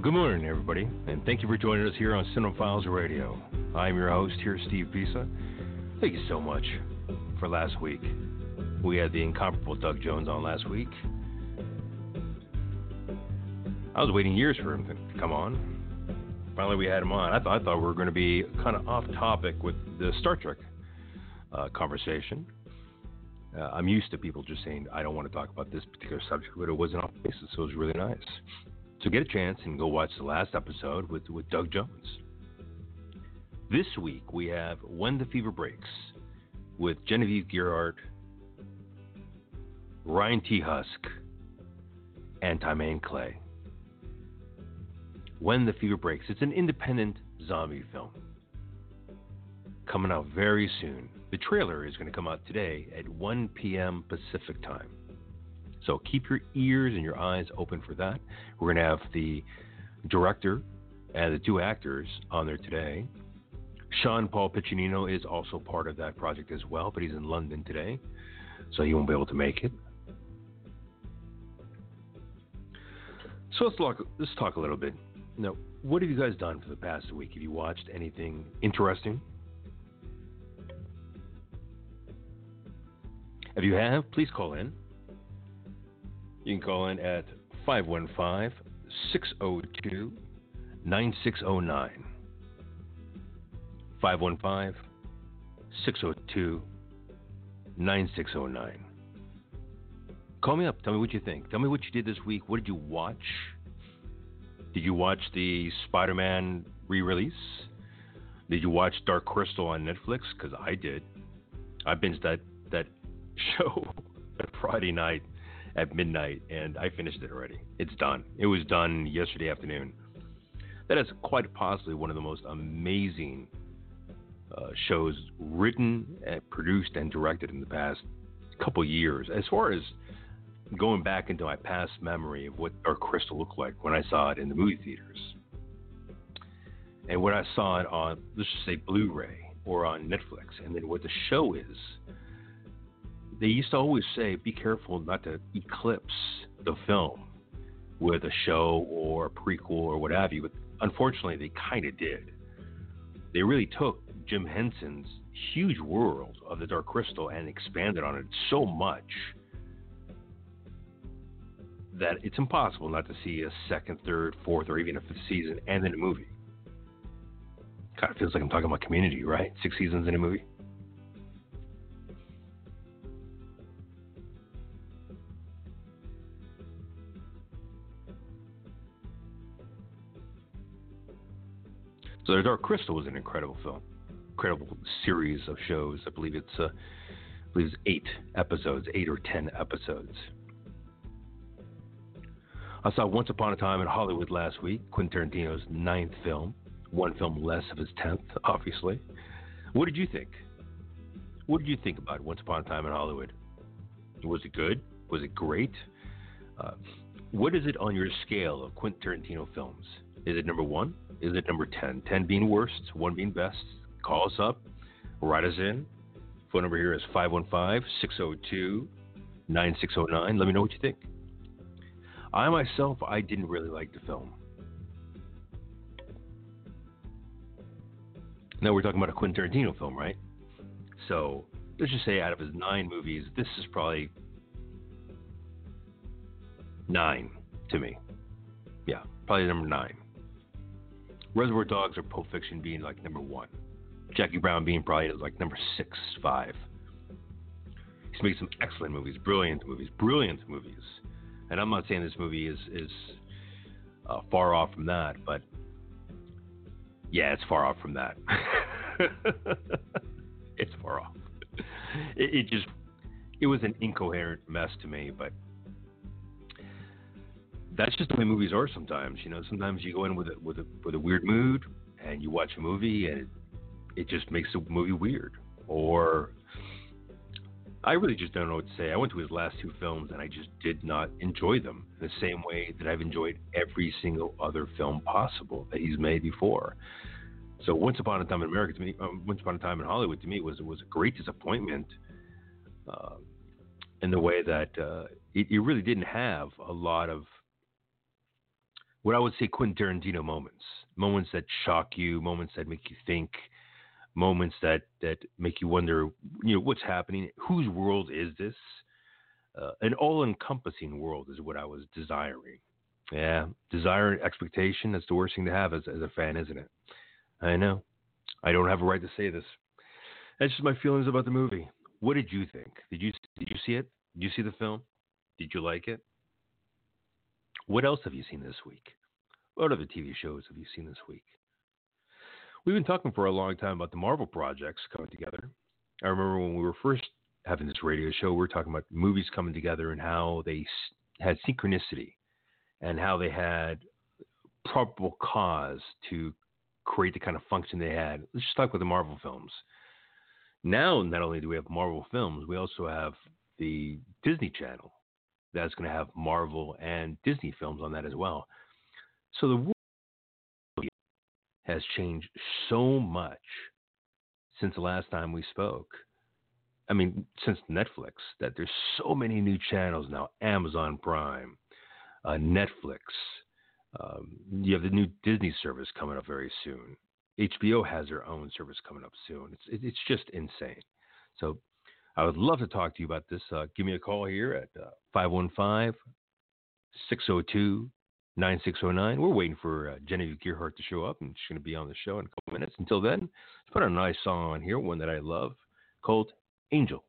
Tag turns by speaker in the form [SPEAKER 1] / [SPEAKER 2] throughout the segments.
[SPEAKER 1] Well, good morning, everybody, and thank you for joining us here on Cinephiles Radio. I'm your host here, Steve Pisa. Thank you so much for last week. We had the incomparable Doug Jones on last week. I was waiting years for him to come on. Finally, we had him on. I, th- I thought we were going to be kind of off topic with the Star Trek uh, conversation. Uh, I'm used to people just saying, I don't want to talk about this particular subject, but it wasn't off basis, so it was really nice. So get a chance and go watch the last episode with, with Doug Jones. This week we have When the Fever Breaks with Genevieve Gearhart, Ryan T. Husk, and Tymane Clay. When the Fever Breaks. It's an independent zombie film. Coming out very soon. The trailer is going to come out today at 1 p.m. Pacific time. So keep your ears and your eyes open for that. We're going to have the director and the two actors on there today. Sean Paul Piccinino is also part of that project as well, but he's in London today, so he won't be able to make it. So let's talk, let's talk a little bit. Now, what have you guys done for the past week? Have you watched anything interesting? If you have, please call in. You can call in at 515 602 9609. 515 602 9609. Call me up. Tell me what you think. Tell me what you did this week. What did you watch? Did you watch the Spider Man re release? Did you watch Dark Crystal on Netflix? Because I did. I binged that, that show on Friday night at midnight, and I finished it already. It's done. It was done yesterday afternoon. That is quite possibly one of the most amazing uh, shows written, and produced, and directed in the past couple years. As far as going back into my past memory of what Dark Crystal looked like when I saw it in the movie theaters, and when I saw it on, let's just say Blu-ray or on Netflix, and then what the show is they used to always say, be careful not to eclipse the film with a show or a prequel or what have you. But unfortunately, they kind of did. They really took Jim Henson's huge world of the Dark Crystal and expanded on it so much that it's impossible not to see a second, third, fourth, or even a fifth season and then a movie. Kind of feels like I'm talking about Community, right? Six seasons in a movie. So The Dark Crystal was an incredible film, incredible series of shows. I believe it's uh, I believe it's eight episodes, eight or ten episodes. I saw Once Upon a Time in Hollywood last week, Quentin Tarantino's ninth film, one film less of his tenth, obviously. What did you think? What did you think about Once Upon a Time in Hollywood? Was it good? Was it great? Uh, what is it on your scale of Quentin Tarantino films? Is it number one? Is it number 10? 10 being worst, 1 being best. Call us up, write us in. Phone number here is 515 602 9609. Let me know what you think. I myself, I didn't really like the film. Now we're talking about a Quentin Tarantino film, right? So let's just say out of his nine movies, this is probably nine to me. Yeah, probably number nine. Reservoir Dogs or Pulp Fiction being like number one. Jackie Brown being probably like number six, five. He's made some excellent movies, brilliant movies, brilliant movies. And I'm not saying this movie is is uh, far off from that, but yeah, it's far off from that. it's far off. It, it just it was an incoherent mess to me, but that's just the way movies are sometimes. You know, sometimes you go in with a with a with a weird mood and you watch a movie and it, it just makes the movie weird. Or I really just don't know what to say. I went to his last two films and I just did not enjoy them the same way that I've enjoyed every single other film possible that he's made before. So Once Upon a Time in America to me, um, Once Upon a Time in Hollywood to me was was a great disappointment. Uh, in the way that uh, it, it really didn't have a lot of
[SPEAKER 2] what I would say Quentin Tarantino moments, moments that shock you, moments that make you think, moments that that make you wonder, you know, what's happening, whose world is this? Uh, an all-encompassing world is what I was desiring. Yeah, desire and expectation. That's the worst thing to have as, as a fan, isn't it? I know. I don't have a right to say this. That's just my feelings about the movie. What did you think? Did you did you see it? Did you see the film? Did you like it? What else have you seen this week? What other TV shows have you seen this week? We've been talking for a long time about the Marvel projects coming together. I remember when we were first having this radio show, we were talking about movies coming together and how they had synchronicity and how they had probable cause to create the kind of function they had. Let's just talk with the Marvel films. Now, not only do we have Marvel films, we also have the Disney Channel that's going to have Marvel and Disney films on that as well. So the world has changed so much since the last time we spoke. I mean, since Netflix, that there's so many new channels now Amazon Prime, uh, Netflix. Um, you have the new Disney service coming up very soon. HBO has their own service coming up soon. It's it's just insane. So I would love to talk to you about this. Uh, give me a call here at uh, 515 602 9609. We're waiting for uh, Genevieve Gearhart to show up, and she's going to be on the show in a couple minutes. Until then, let's put a nice song on here, one that I love called Angel.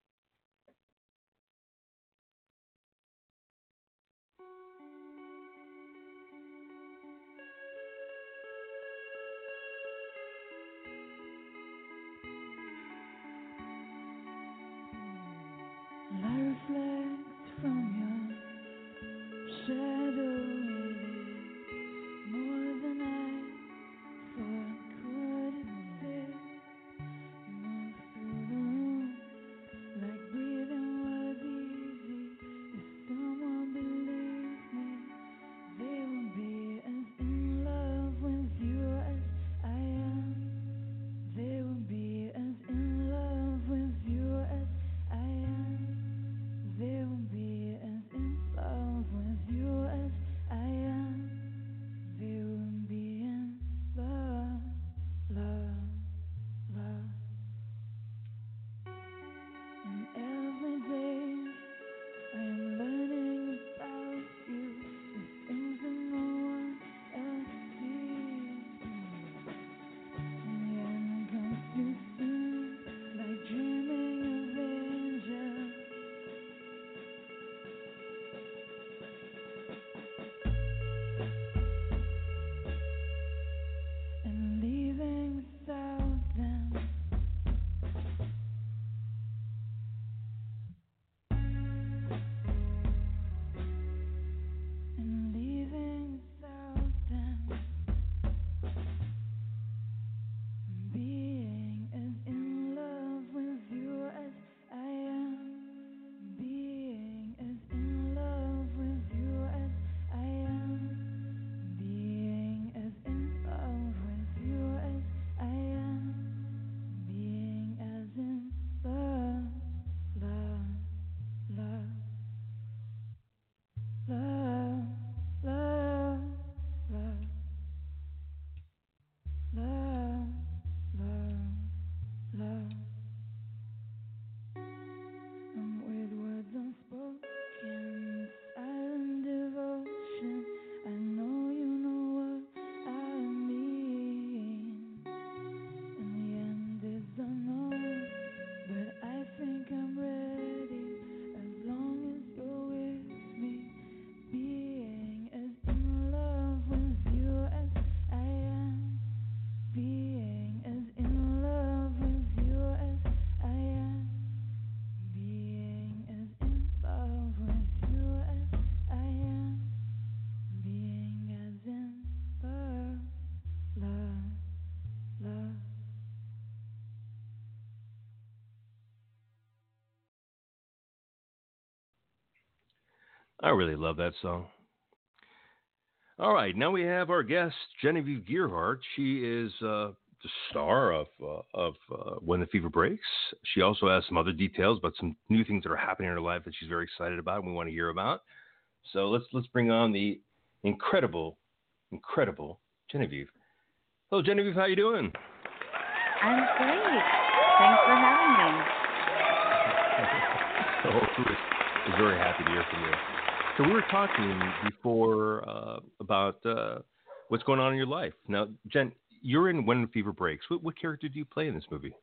[SPEAKER 2] I really love that song. All right, now we have our guest, Genevieve Gearhart. She is uh, the star of uh, of uh, When the Fever Breaks. She also has some other details about some new things that are happening in her life that she's very excited about and we want to hear about. So let's let's bring on the incredible
[SPEAKER 1] incredible Genevieve. Hello, Genevieve. How are you doing?
[SPEAKER 3] I'm great. Thanks for having me.
[SPEAKER 1] oh, we're very happy to hear from you. So we were talking before uh, about uh, what's going on in your life. Now, Jen, you're in When Fever Breaks. What, what character do you play in this movie?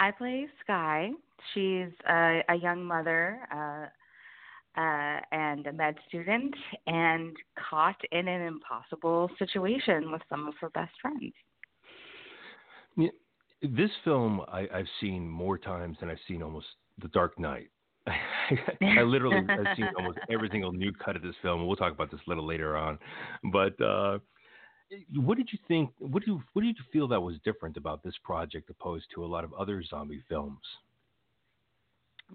[SPEAKER 3] I play Sky. She's a, a young mother uh, uh, and a med student, and caught in an impossible situation with some of her best friends.
[SPEAKER 1] Yeah, this film I, I've seen more times than I've seen almost The Dark Knight. I literally have seen almost every single new cut of this film. We'll talk about this a little later on, but uh, what did you think? What do you what did you feel that was different about this project opposed to a lot of other zombie films?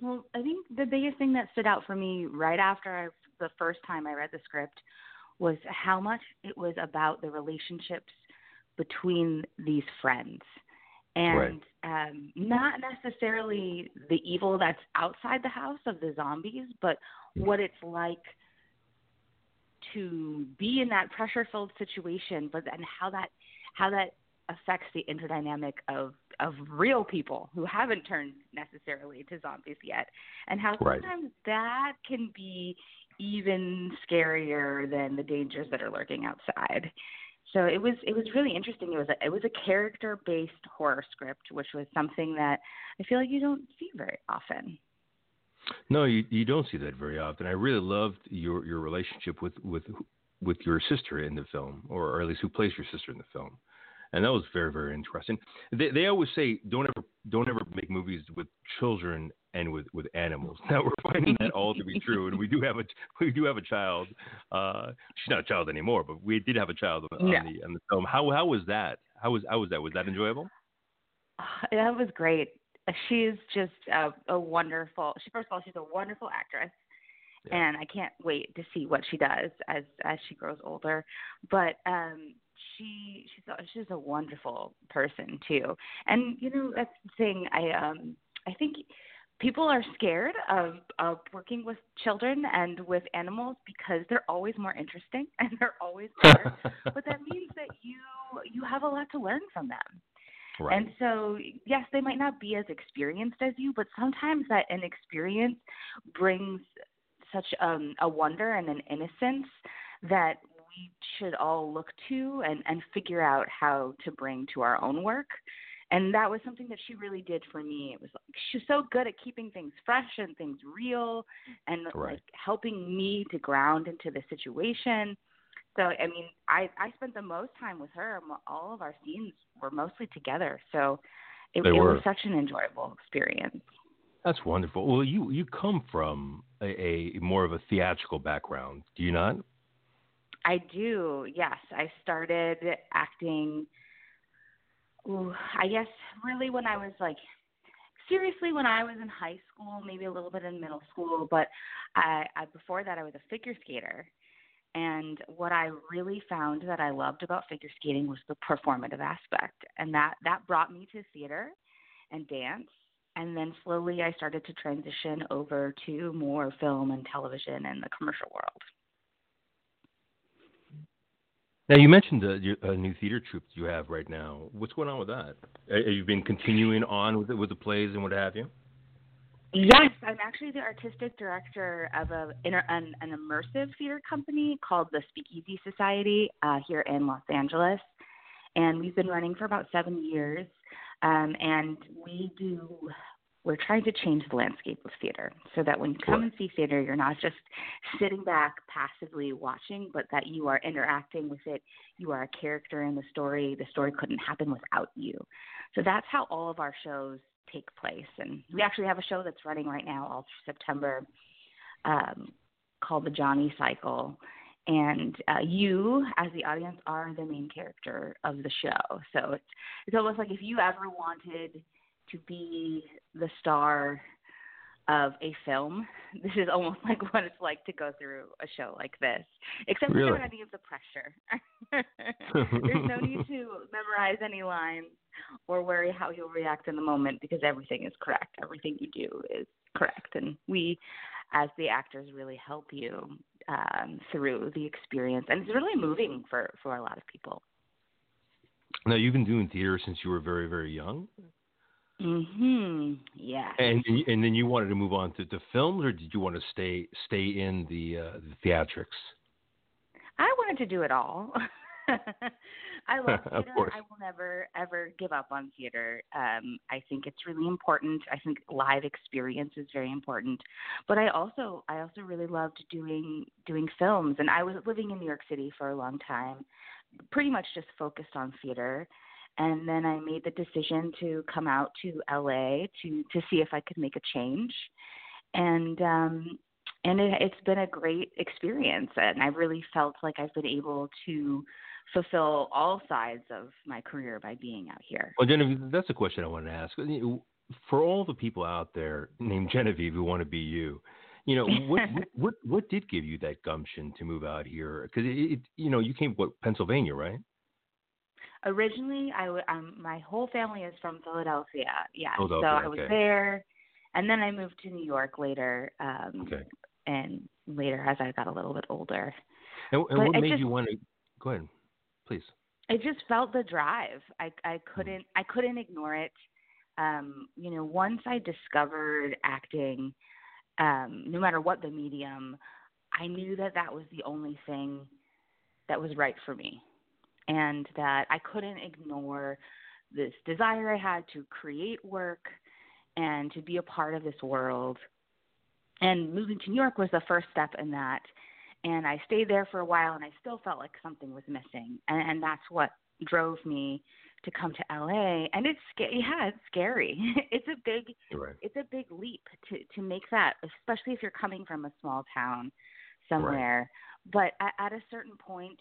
[SPEAKER 3] Well, I think the biggest thing that stood out for me right after I, the first time I read the script was how much it was about the relationships between these friends and right. um, not necessarily the evil that's outside the house of the zombies, but what it's like to be in that pressure filled situation, but then how that how that affects the interdynamic of of real people who haven't turned necessarily to zombies yet, and how sometimes that can be even scarier than the dangers that are lurking outside. So it was it was really interesting. It was a, it was a character based horror script, which was something that I feel like you don't see very often.
[SPEAKER 1] No, you you don't see that very often. I really loved your your relationship with with with your sister in the film, or, or at least who plays your sister in the film, and that was very very interesting. They they always say don't ever don't ever make movies with children and with with animals. Now we're finding that all to be true, and we do have a we do have a child. Uh, she's not a child anymore, but we did have a child on,
[SPEAKER 3] yeah.
[SPEAKER 1] the on the film. How how was that? How was how was that? Was that enjoyable?
[SPEAKER 3] That was great she's just a, a wonderful. She first of all, she's a wonderful actress, yeah. and I can't wait to see what she does as as she grows older. But um, she she's a, she's a wonderful person too. And you know that's the thing. I um I think people are scared of of working with children and with animals because they're always more interesting and they're always better. but that means that you you have a lot to learn from them.
[SPEAKER 1] Right.
[SPEAKER 3] And so, yes, they might not be as experienced as you, but sometimes that inexperience brings such um, a wonder and an innocence that we should all look to and, and figure out how to bring to our own work. And that was something that she really did for me. It was like she's so good at keeping things fresh and things real and
[SPEAKER 1] right.
[SPEAKER 3] like helping me to ground into the situation so I mean, I I spent the most time with her. All of our scenes were mostly together, so it, it was such an enjoyable experience.
[SPEAKER 1] That's wonderful. Well, you you come from a, a more of a theatrical background, do you not?
[SPEAKER 3] I do. Yes, I started acting. Ooh, I guess really when I was like seriously when I was in high school, maybe a little bit in middle school, but I, I before that I was a figure skater and what I really found that I loved about figure skating was the performative aspect. And that, that brought me to theater and dance. And then slowly I started to transition over to more film and television and the commercial world.
[SPEAKER 1] Now you mentioned the a new theater troupe you have right now. What's going on with that? Have you been continuing on with it, with the plays and what have you?
[SPEAKER 3] Yes, I'm actually the artistic director of a, an, an immersive theater company called the Speakeasy Society uh, here in Los Angeles, and we've been running for about seven years. Um, and we do we're trying to change the landscape of theater so that when you come and see theater, you're not just sitting back passively watching, but that you are interacting with it. You are a character in the story. The story couldn't happen without you. So that's how all of our shows take place. And we actually have a show that's running right now all through September um, called The Johnny Cycle. And uh, you, as the audience, are the main character of the show. So it's, it's almost like if you ever wanted to be the star of a film. This is almost like what it's like to go through a show like this, except
[SPEAKER 1] really?
[SPEAKER 3] without any of the pressure. There's no need to memorize any lines or worry how you'll react in the moment because everything is correct. Everything you do is correct, and we, as the actors, really help you um, through the experience, and it's really moving for for a lot of people.
[SPEAKER 1] Now you've been doing theater since you were very very young.
[SPEAKER 3] Mhm. Yeah.
[SPEAKER 1] And and then you wanted to move on to, to films, or did you want to stay stay in the uh, the theatrics?
[SPEAKER 3] I wanted to do it all. I love theater. I will never ever give up on theater. Um, I think it's really important. I think live experience is very important. But I also I also really loved doing doing films and I was living in New York City for a long time, pretty much just focused on theater. And then I made the decision to come out to LA to to see if I could make a change. And um and it, it's been a great experience and I've really felt like I've been able to fulfill all sides of my career by being out here.
[SPEAKER 1] Well, Genevieve, that's a question I wanted to ask. For all the people out there named Genevieve who want to be you, you know, what what, what what did give you that gumption to move out here? Because it, it, you know, you came what Pennsylvania, right?
[SPEAKER 3] Originally, I w- um, my whole family is from Philadelphia. Yeah,
[SPEAKER 1] Philadelphia,
[SPEAKER 3] so I was
[SPEAKER 1] okay.
[SPEAKER 3] there, and then I moved to New York later. Um,
[SPEAKER 1] Okay.
[SPEAKER 3] And later, as I got a little bit older,
[SPEAKER 1] And, and what made
[SPEAKER 3] just-
[SPEAKER 1] you want to? Go ahead, please.
[SPEAKER 3] I just felt the drive. I I couldn't I couldn't ignore it. Um, you know, once I discovered acting, um, no matter what the medium, I knew that that was the only thing that was right for me, and that I couldn't ignore this desire I had to create work and to be a part of this world. And moving to New York was the first step in that and I stayed there for a while, and I still felt like something was missing, and, and that's what drove me to come to LA. And it's yeah, it's scary. it's a big
[SPEAKER 1] right.
[SPEAKER 3] it's a big leap to to make that, especially if you're coming from a small town somewhere. But at, at a certain point,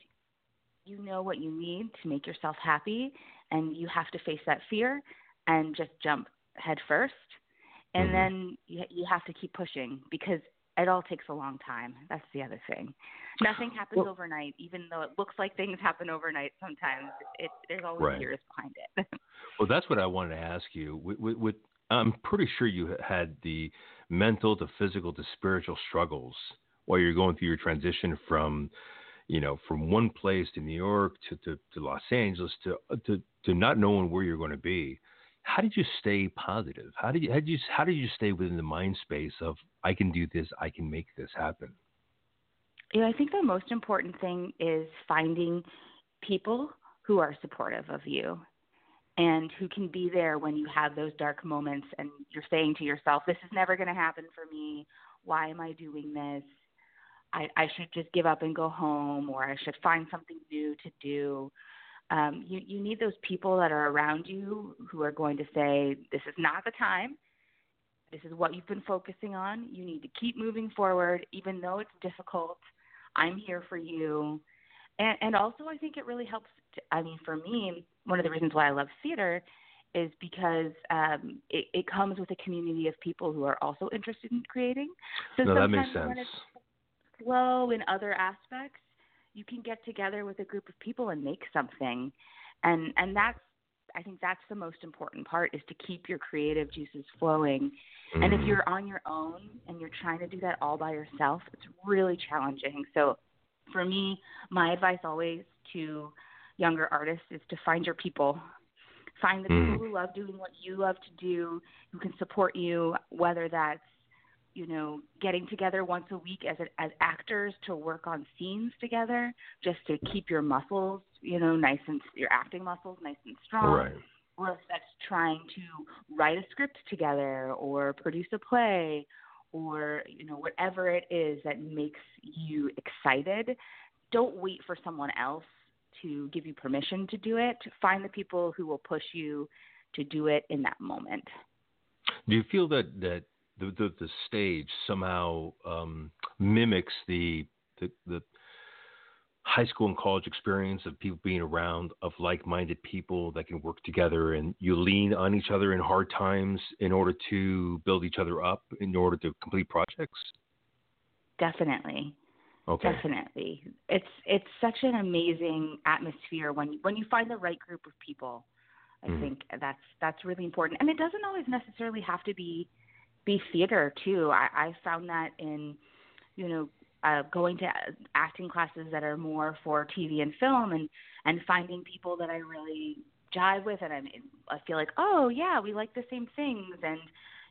[SPEAKER 3] you know what you need to make yourself happy, and you have to face that fear and just jump head first. And
[SPEAKER 1] Mhm.
[SPEAKER 3] then you, you have to keep pushing because it all takes a long time. That's the other thing. Nothing happens
[SPEAKER 1] Well-
[SPEAKER 3] overnight, even though it looks like things happen overnight. Sometimes it, there's always
[SPEAKER 1] Right.
[SPEAKER 3] years behind it.
[SPEAKER 1] Well, that's what I wanted to ask you. With, with, with, I'm pretty sure you had the mental to physical to spiritual struggles while you're going through your transition from, you know, from one place to New York to, to, to Los Angeles to, uh, to to not knowing where you're going to be. How did you stay positive? How did you how did you how did you stay within the mind space of I can do this, I can make this happen?
[SPEAKER 3] you know, I think the most important thing is finding people who are supportive of you and who can be there when you have those dark moments and you're saying to yourself, This is never going to happen for me. Why am I doing this? I, I should just give up and go home, or I should find something new to do. Um, you, you need those people that are around you who are going to say, This is not the time. This is what you've been focusing on. You need to keep moving forward, even though it's difficult. I'm here for you. And, and also, I think it really helps. To, I mean, for me, one of the reasons why I love theater is because um, it, it comes with a community of people who are also interested in creating. So
[SPEAKER 1] no, that makes sense.
[SPEAKER 3] Slow in other aspects, you can get together with a group of people and make something. And and that's I think that's the most important part is to keep your creative juices flowing. And if
[SPEAKER 1] Mhm.
[SPEAKER 3] you're on your own and you're trying to do that all by yourself, it's really challenging. So for me, my advice always to younger artists is to find your people. Find the
[SPEAKER 1] Mm.
[SPEAKER 3] people who love doing what you love to do, who can support you, whether that's you know, getting together once a week as a, as actors to work on scenes together, just to keep your muscles, you know, nice and your acting muscles nice and strong.
[SPEAKER 1] Right.
[SPEAKER 3] or if that's trying to write a script together or produce a play or you know whatever it is that makes you excited don't wait for someone else to give you permission to do it. Find the people who will push you to do it in that moment.
[SPEAKER 1] Do you feel that that the the, the stage somehow um, mimics the, the the high school and college experience of people being around of like-minded people that can work together and you lean on each other in hard times in order to build each other up in order to complete projects?
[SPEAKER 3] definitely
[SPEAKER 1] Okay.
[SPEAKER 3] definitely it's it's such an amazing atmosphere when when you find the right group of people i
[SPEAKER 1] Mhm.
[SPEAKER 3] think that's that's really important and it doesn't always necessarily have to be be theater too. I i found that in you know uh, going to acting classes that are more for TV and film, and and finding people that I really jive with, and I I feel like oh yeah, we like the same things, and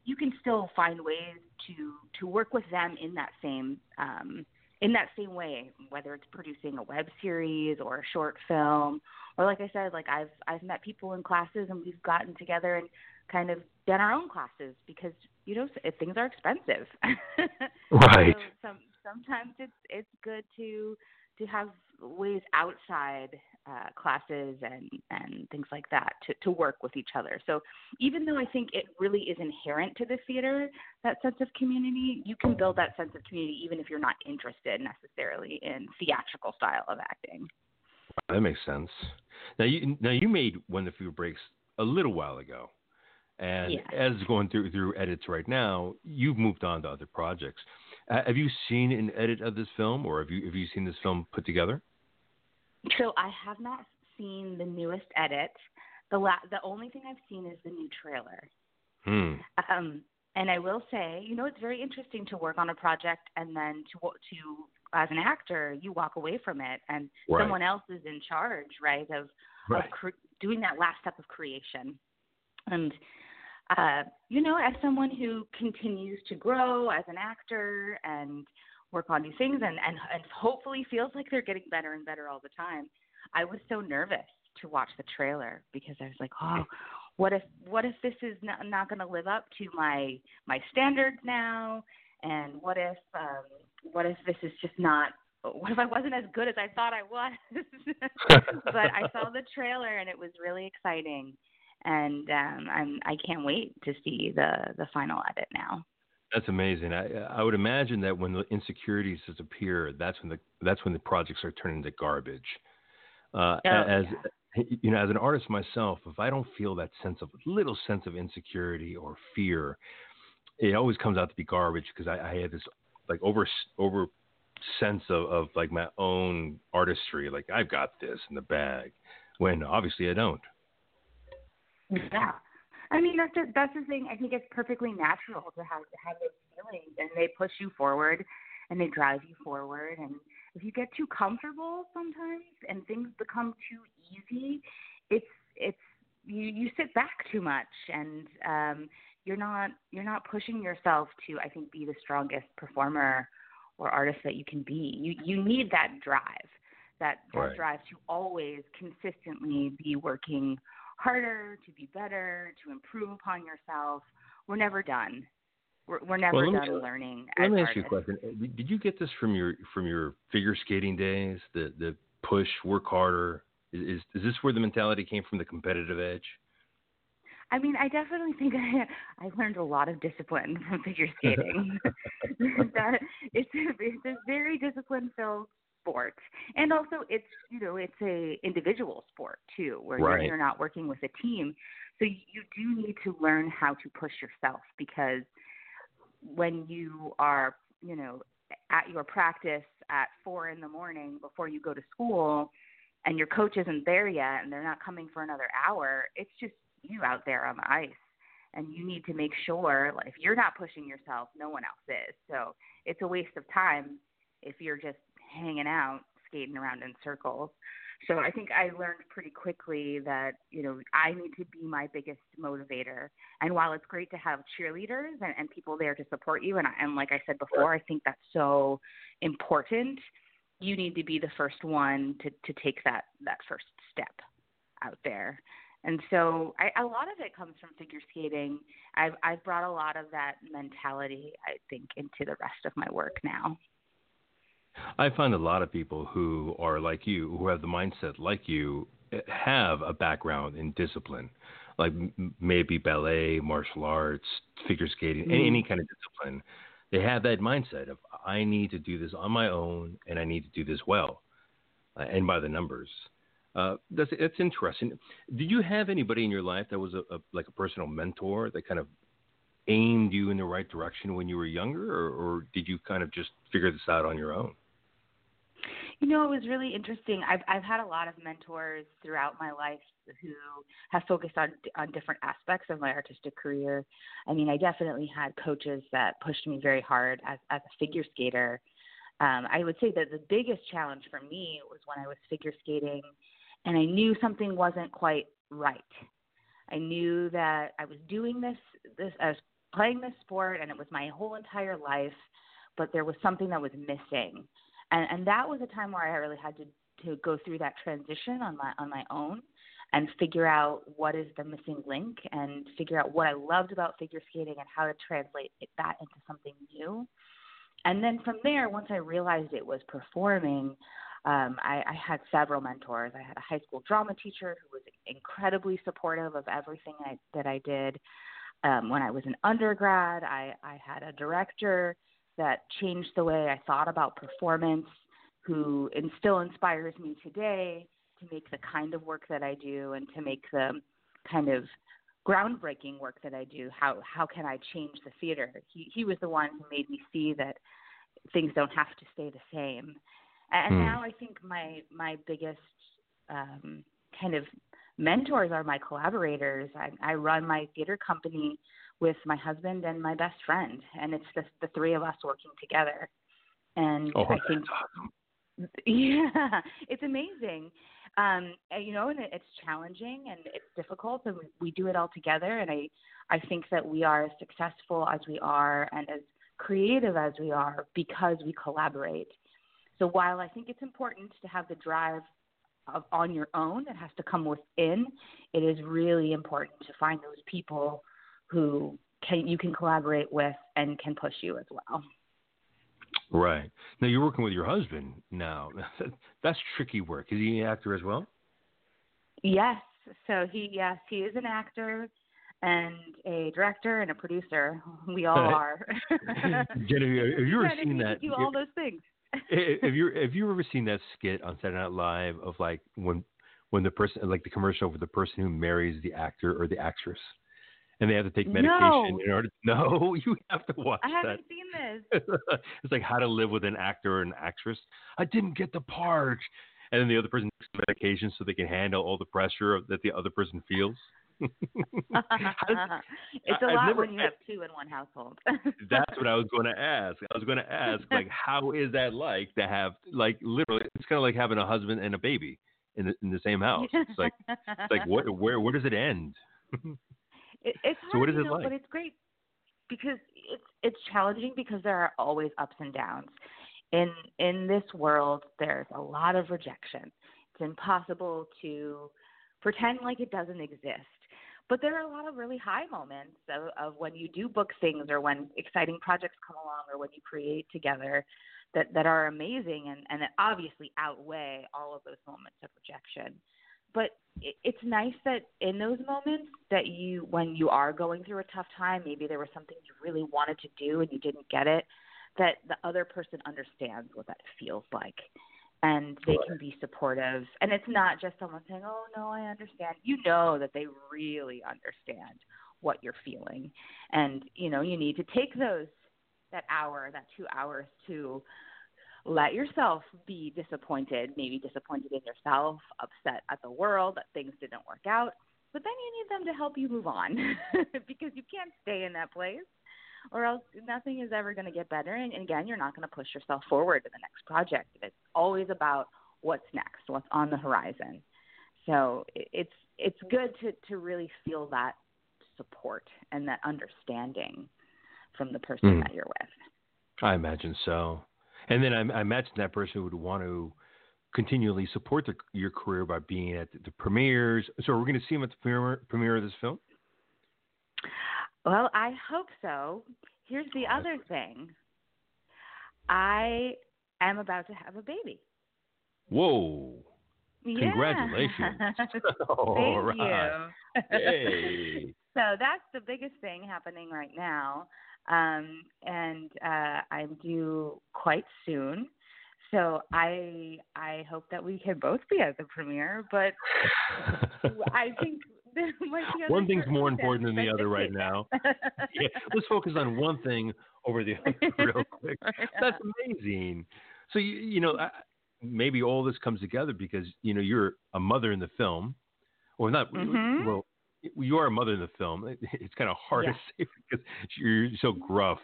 [SPEAKER 3] you can still find ways to to work with them in that same um, in that same way, whether it's producing a web series or a short film, or like I said, like I've I've met people in classes and we've gotten together and kind of done our own classes because you know things are expensive.
[SPEAKER 1] right.
[SPEAKER 3] So some, sometimes it's it's good to to have ways outside uh, classes and and things like that to to work with each other. So even though I think it really is inherent to the theater that sense of community, you can build that sense of community even if you're not interested necessarily in theatrical style of acting.
[SPEAKER 1] That makes sense. Now you now you made when the fever breaks a little while ago, and
[SPEAKER 3] yes.
[SPEAKER 1] as going through through edits right now, you've moved on to other projects. Uh, have you seen an edit of this film, or have you have you seen this film put together?
[SPEAKER 3] So I have not seen the newest edit. The la- the only thing I've seen is the new trailer.
[SPEAKER 1] Hmm.
[SPEAKER 3] Um, and I will say, you know, it's very interesting to work on a project and then to to as an actor, you walk away from it, and
[SPEAKER 1] right.
[SPEAKER 3] someone else is in charge, right, of,
[SPEAKER 1] right.
[SPEAKER 3] of cre- doing that last step of creation. And uh, you know, as someone who continues to grow as an actor and work on these things and, and and hopefully feels like they're getting better and better all the time. I was so nervous to watch the trailer because I was like, oh, what if what if this is not, not going to live up to my my standards now? And what if um, what if this is just not what if I wasn't as good as I thought I was? but I saw the trailer and it was really exciting, and um, I'm I can't wait to see the the final edit now.
[SPEAKER 1] That's amazing. I I would imagine that when the insecurities disappear, that's when the that's when the projects are turned into garbage. Uh,
[SPEAKER 3] oh,
[SPEAKER 1] as
[SPEAKER 3] yeah.
[SPEAKER 1] you know, as an artist myself, if I don't feel that sense of little sense of insecurity or fear, it always comes out to be garbage because I, I have this like over over sense of, of like my own artistry. Like I've got this in the bag, when obviously I don't.
[SPEAKER 3] Yeah, I mean, that's the, that's the thing. I think it's perfectly natural to have to have those feelings, and they push you forward, and they drive you forward. And if you get too comfortable sometimes, and things become too easy, it's it's you you sit back too much, and um, you're not you're not pushing yourself to I think be the strongest performer or artist that you can be. You you need that drive, that, that
[SPEAKER 1] right.
[SPEAKER 3] drive to always consistently be working harder, to be better, to improve upon yourself. We're never done. We're, we're never
[SPEAKER 1] well,
[SPEAKER 3] done
[SPEAKER 1] me,
[SPEAKER 3] learning.
[SPEAKER 1] Let me
[SPEAKER 3] artists.
[SPEAKER 1] ask you a question. Uh, did you get this from your from your figure skating days? The the push, work harder. Is is this where the mentality came from? The competitive edge.
[SPEAKER 3] I mean, I definitely think I, I learned a lot of discipline from figure skating. that it's a, it's a very discipline filled sport and also it's you know it's a individual sport too where
[SPEAKER 1] right.
[SPEAKER 3] you're, you're not working with a team. So you do need to learn how to push yourself because when you are you know at your practice at four in the morning before you go to school and your coach isn't there yet and they're not coming for another hour it's just you out there on the ice. And you need to make sure like, if you're not pushing yourself no one else is. So it's a waste of time if you're just hanging out, skating around in circles. So I think I learned pretty quickly that, you know, I need to be my biggest motivator. And while it's great to have cheerleaders and, and people there to support you, and, and like I said before, I think that's so important, you need to be the first one to, to take that, that first step out there. And so I, a lot of it comes from figure skating. I've, I've brought a lot of that mentality, I think, into the rest of my work now.
[SPEAKER 1] I find a lot of people who are like you, who have the mindset like you, eh, have a background in discipline, like maybe ballet, martial arts, figure skating, mm. any, any kind of discipline. They have that mindset of I need to do this on my own, and I need to do this well, uh, and by the numbers. Uh, that's that's interesting. Did you have anybody in your life that was a, a, like a personal mentor that kind of aimed you in the right direction when you were younger, or, or did you kind of just figure this out on your own?
[SPEAKER 3] You know, it was really interesting. I've I've had a lot of mentors throughout my life who have focused on on different aspects of my artistic career. I mean, I definitely had coaches that pushed me very hard as as a figure skater. um, I would say that the biggest challenge for me was when I was figure skating and I knew something wasn't quite right. I knew that I was doing this, this I was playing this sport and it was my whole entire life, but there was something that was missing. And, and that was a time where I really had to, to go through that transition on my, on my own and figure out what is the missing link and figure out what I loved about figure skating and how to translate that into something new. And then from there, once I realized it was performing, um, I, I had several mentors. I had a high school drama teacher who was incredibly supportive of everything I, that I did. Um, when I was an undergrad, I, I had a director that changed the way I thought about performance, who and still inspires me today to make the kind of work that I do and to make the kind of groundbreaking work that I do. How how can I change the theater? He he was the one who made me see that things don't have to stay the same. And mm. now I think my my biggest um, kind of mentors are my collaborators. I, I run my theater company with my husband and my best friend, and it's the the three of us working together. And
[SPEAKER 1] oh,
[SPEAKER 3] I think,
[SPEAKER 1] awesome.
[SPEAKER 3] yeah, it's amazing um, you know, and it's challenging and it's difficult, and we, we do it all together. And I, I think that we are as successful as we are and as creative as we are because we collaborate. So while I think it's important to have the drive of, on your own, it has to come within. It is really important to find those people who can you can collaborate with and can push you as well.
[SPEAKER 1] Right. Now you're working with your husband now. That's tricky work. Is he an actor as well?
[SPEAKER 3] Yes. So he yes, he is an actor and a director and a producer. We all are.
[SPEAKER 1] Jenny, have you ever seen that?
[SPEAKER 3] Do all those things.
[SPEAKER 1] Eh, eh, have you have you ever seen that skit on Saturday Night Live of like when when the person like the commercial for the person who marries the actor or the actress? And they have to take medication
[SPEAKER 3] no.
[SPEAKER 1] in order. To, no, you have to watch
[SPEAKER 3] I haven't
[SPEAKER 1] that.
[SPEAKER 3] seen this.
[SPEAKER 1] it's like how to live with an actor or an actress. I didn't get the part, and then the other person takes medication so they can handle all the pressure that the other person feels.
[SPEAKER 3] it's a
[SPEAKER 1] I've
[SPEAKER 3] lot
[SPEAKER 1] never,
[SPEAKER 3] when you have two in one household.
[SPEAKER 1] that's what I was going to ask. I was going to ask, like, how is that like to have, like, literally, it's kind of like having a husband and a baby in the in the same house. It's like, it's like, what, where, where does it end?
[SPEAKER 3] It, it's hard,
[SPEAKER 1] so what is it
[SPEAKER 3] know,
[SPEAKER 1] like?
[SPEAKER 3] but it's great because it's it's challenging because there are always ups and downs. In in this world, there's a lot of rejection. It's impossible to pretend like it doesn't exist. But there are a lot of really high moments of, of when you do book things or when exciting projects come along or when you create together that, that are amazing and, and that obviously outweigh all of those moments of rejection but it's nice that in those moments that you when you are going through a tough time maybe there was something you really wanted to do and you didn't get it that the other person understands what that feels like and they can be supportive. And it's not just someone saying oh no i understand. You know that they really understand what you're feeling. And you know you need to take those that hour that two hours to let yourself be disappointed, maybe disappointed in yourself, upset at the world that things didn't work out. But then you need them to help you move on because you can't stay in that place or else nothing is ever going to get better. And, and again, you're not going to push yourself forward to the next project. It's always about what's next, what's on the horizon. So it's it's good to to really feel that support and that understanding from the person mm. that you're with.
[SPEAKER 1] I imagine so. And then I, I imagine that person would want to continually support the, your career by being at the, the premieres. So we're going to see him at the premiere, premiere of this film?
[SPEAKER 3] Well, I hope so. Here's the oh, other thing I am about to have a baby.
[SPEAKER 1] Whoa.
[SPEAKER 3] Yeah.
[SPEAKER 1] Congratulations.
[SPEAKER 3] Thank
[SPEAKER 1] right.
[SPEAKER 3] you.
[SPEAKER 1] Hey.
[SPEAKER 3] so that's the biggest thing happening right now um, and uh, I'm due quite soon. So I I hope that we can both be at the premiere, but I think there might be
[SPEAKER 1] one thing's more important than the other right now. yeah, let's focus on one thing over the other real quick. That's amazing. So you you know maybe all this comes together because you know you're a mother in the film, or not.
[SPEAKER 3] Mm-hmm.
[SPEAKER 1] Well, you are a mother in the film. It's kind of hard
[SPEAKER 3] yeah.
[SPEAKER 1] to say because you're so gruff.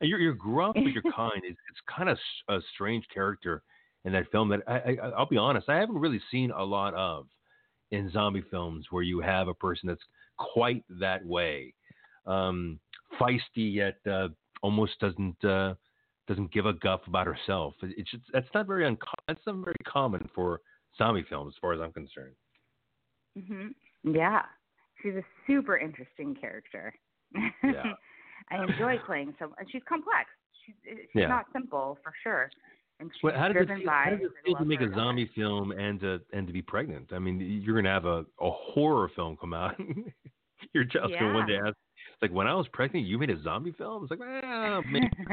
[SPEAKER 1] You're, you're gruff, but you're kind. It's, it's kind of a strange character in that film that I, I, I'll be honest, I haven't really seen a lot of in zombie films where you have a person that's quite that way, um, feisty yet uh, almost doesn't uh, doesn't give a guff about herself. It's just, that's not very uncommon. That's not very common for zombie films, as far as I'm concerned.
[SPEAKER 3] Mhm. Yeah, she's a super interesting character.
[SPEAKER 1] Yeah.
[SPEAKER 3] I enjoy playing some, and she's complex. She's she's
[SPEAKER 1] Yeah.
[SPEAKER 3] not simple for sure. And she's
[SPEAKER 1] Well, how does feel, how does it feel to make a zombie film and to and to be pregnant? I mean, you're gonna have a, a horror film come out. You're just gonna one day
[SPEAKER 3] Yeah.
[SPEAKER 1] ask, like, when I was pregnant, you made a zombie film? It's like, well, maybe.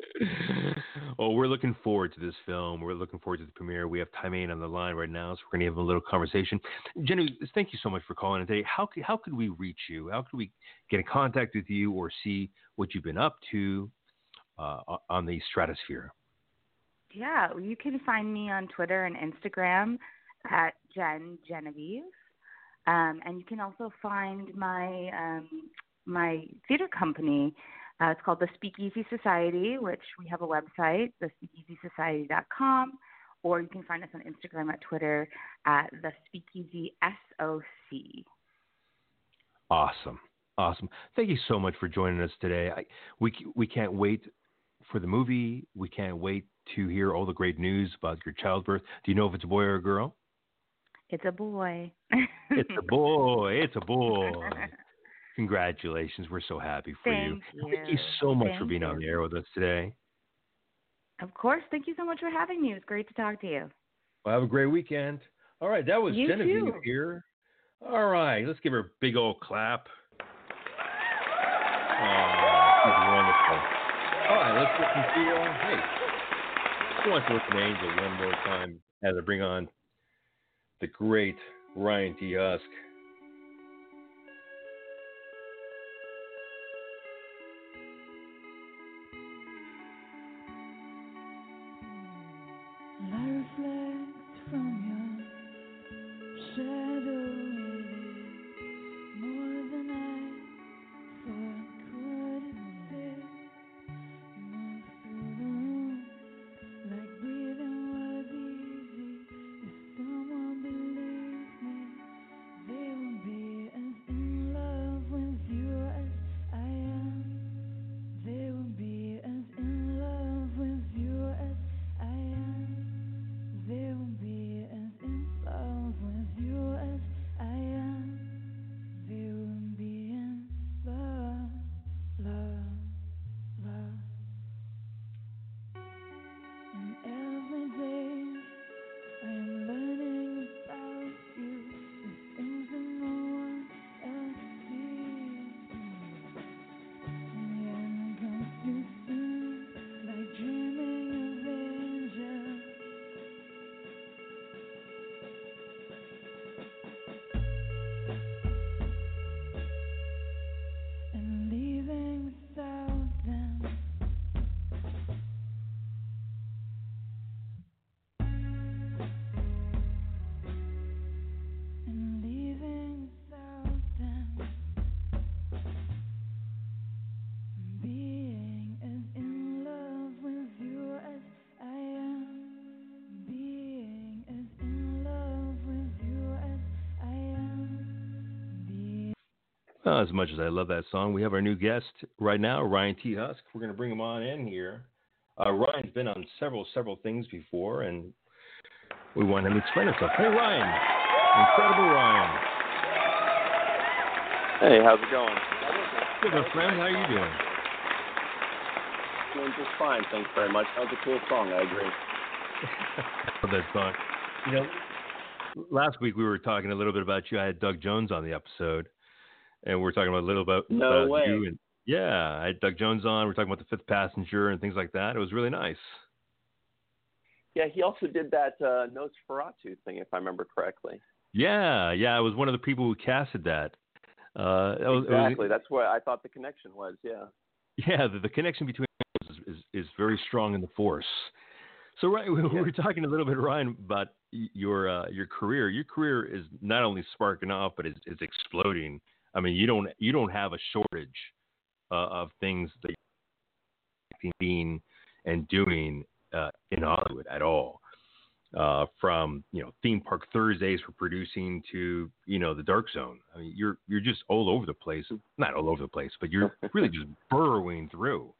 [SPEAKER 1] well, we're looking forward to this film. We're looking forward to the premiere. We have Timane on the line right now, so we're going to have a little conversation. Jenny, thank you so much for calling in today. How could, how could we reach you? How could we get in contact with you or see what you've been up to uh, on the stratosphere?
[SPEAKER 3] Yeah, you can find me on Twitter and Instagram at Jen Genevieve, um, and you can also find my um, my theater company. Uh, it's called the Speakeasy Society, which we have a website, thespeakeasysociety.com, or you can find us on Instagram at Twitter at the Speakeasy SOC.
[SPEAKER 1] Awesome, awesome. Thank you so much for joining us today. I, we we can't wait for the movie. We can't wait to hear all the great news about your childbirth. Do you know if it's a boy or a girl?
[SPEAKER 3] It's a boy.
[SPEAKER 1] It's a boy. It's a boy. Congratulations. We're so happy for
[SPEAKER 3] Thank
[SPEAKER 1] you. Thank you
[SPEAKER 3] you.
[SPEAKER 1] so much for
[SPEAKER 3] Thank
[SPEAKER 1] being on the air with us today.
[SPEAKER 3] Of course. Thank you so much for having me. It was great to talk to you.
[SPEAKER 1] Well, have a great weekend. All right, that was
[SPEAKER 3] You
[SPEAKER 1] Genevieve
[SPEAKER 3] too.
[SPEAKER 1] here. All right, let's give her a big old clap. Oh, wonderful. All right, let's listen to, uh, hey, I want to listen to Angel one more time as I bring on the great Ryan T. Husk. Well, as much as I love that song, we have our new guest right now, Ryan T. Husk. We're going to bring him on in here. Uh, Ryan's been on several, several things before, and we want him to explain himself. Hey, Ryan. Incredible Ryan.
[SPEAKER 4] Hey, how's it going?
[SPEAKER 1] Good, my friend. How are you doing?
[SPEAKER 4] Doing just fine, thanks very much. That was a cool song, I agree.
[SPEAKER 1] love that song. You know, last week we were talking a little bit about you. I had Doug Jones on the episode, and we're talking about a little about
[SPEAKER 4] No
[SPEAKER 1] about
[SPEAKER 4] way.
[SPEAKER 1] you. And, yeah, I had Doug Jones on. We're talking about the fifth passenger and things like that. It was really nice.
[SPEAKER 4] Yeah, he also did that uh, Nosferatu thing, if I remember correctly.
[SPEAKER 1] Yeah, yeah. I was one of the people who casted that. Uh, it was, it was-
[SPEAKER 4] Exactly. That's what I thought the connection was. Yeah.
[SPEAKER 1] Yeah, the, the connection between is, is, is very strong in the force. So, Ryan, we, we were talking a little bit, Ryan, about your uh, your career. Your career is not only sparking off, but it's, it's exploding. I mean, you don't you don't have a shortage uh, of things that you've been and doing uh, in Hollywood at all. Uh, from you know theme park Thursdays for producing to you know the Dark Zone. I mean, you're you're just all over the place. Not all over the place, but you're really just burrowing through.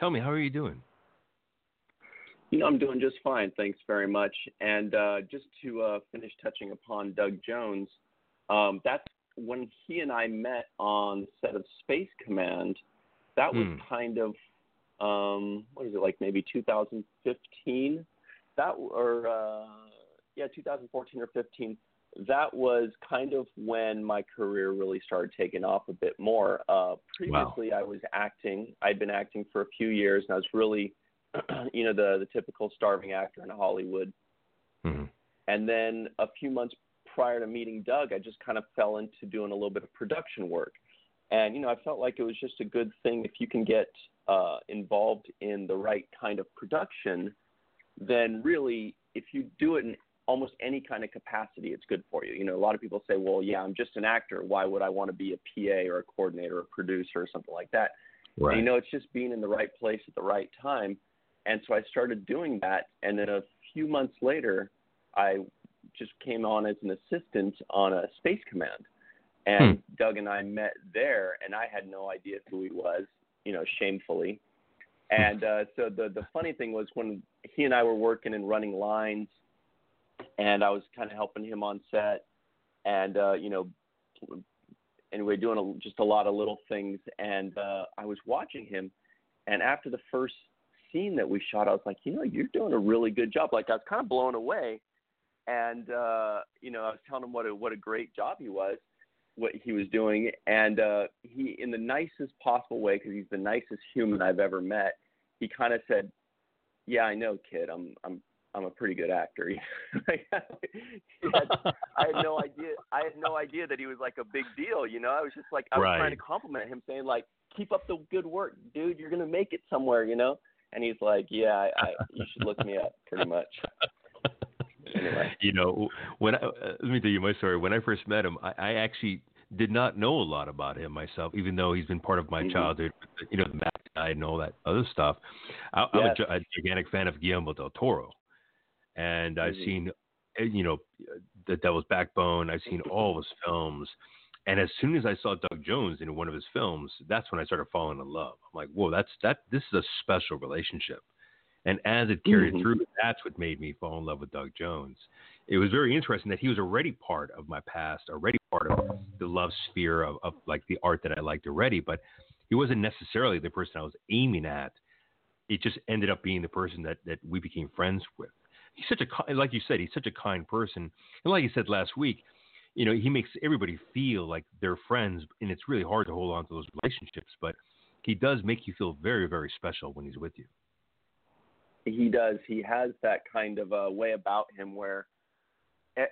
[SPEAKER 1] Tell me, how are you doing?
[SPEAKER 4] You know, I'm doing just fine. Thanks very much. And uh, just to uh, finish touching upon Doug Jones, um, that's when he and I met on the set of Space Command. That was
[SPEAKER 1] Hmm.
[SPEAKER 4] kind of um, what is it like? Maybe 2015. That or uh, yeah, 2014 or 15. That was kind of when my career really started taking off a bit more. Uh, previously, I was acting. I'd been acting for a few years, and I was really, you know, the the typical starving actor in Hollywood.
[SPEAKER 1] Mhm.
[SPEAKER 4] And then a few months prior to meeting Doug, I just kind of fell into doing a little bit of production work. And, you know, I felt like it was just a good thing if you can get uh, involved in the right kind of production, then really, if you do it in almost any kind of capacity, it's good for you. You know, a lot of people say, well, yeah, I'm just an actor. Why would I want to be a PA or a coordinator or a producer or something like that? And, you know, it's just being in the right place at the right time. And so I started doing that. And then a few months later, I just came on as an assistant on a space command. And Doug and I met there, and I had no idea who he was, you know, shamefully. And uh, so the the funny thing was when he and I were working and running lines, and I was kind of helping him on set, and uh, you know, anyway, doing a, just a lot of little things. And uh, I was watching him, and after the first scene that we shot, I was like, you know, you're doing a really good job. Like I was kind of blown away, and uh, you know, I was telling him what a what a great job he was, what he was doing, and uh, he, in the nicest possible way, because he's the nicest human I've ever met, he kind of said, "Yeah, I know, kid. I'm I'm I'm a pretty good actor." Like, he had, I had no idea. I had no idea that he was like a big deal. You know, I was just like I was
[SPEAKER 1] Right.
[SPEAKER 4] trying to compliment him, saying like, "Keep up the good work, dude. You're gonna make it somewhere." You know. And he's like, "Yeah, I, I you should look me up, pretty much." Anyway.
[SPEAKER 1] You know, when I, uh, let me tell you my story. When I first met him, I, I actually did not know a lot about him myself, even though he's been part of my
[SPEAKER 4] Mhm.
[SPEAKER 1] childhood. You know, the Mac Guy and all that other stuff. I, I'm a,
[SPEAKER 4] Yes.
[SPEAKER 1] a gigantic fan of Guillermo del Toro, and I've
[SPEAKER 4] Mhm.
[SPEAKER 1] seen, uh, you know, The Devil's Backbone. I've seen all of his films. And as soon as I saw Doug Jones in one of his films, that's when I started falling in love. I'm like, whoa, that's that. This is a special relationship. And as it carried
[SPEAKER 4] Mhm.
[SPEAKER 1] through, that's what made me fall in love with Doug Jones. It was very interesting that he was already part of my past, already part of the love sphere of, of like the art that I liked already, but he wasn't necessarily the person I was aiming at. It just ended up being the person that, that we became friends with. He's such a, like you said, he's such a kind person. And like you said last week, you know, he makes everybody feel like they're friends, and it's really hard to hold on to those relationships, but he does make you feel very, very special when he's with you.
[SPEAKER 4] He does. He has that kind of a way about him where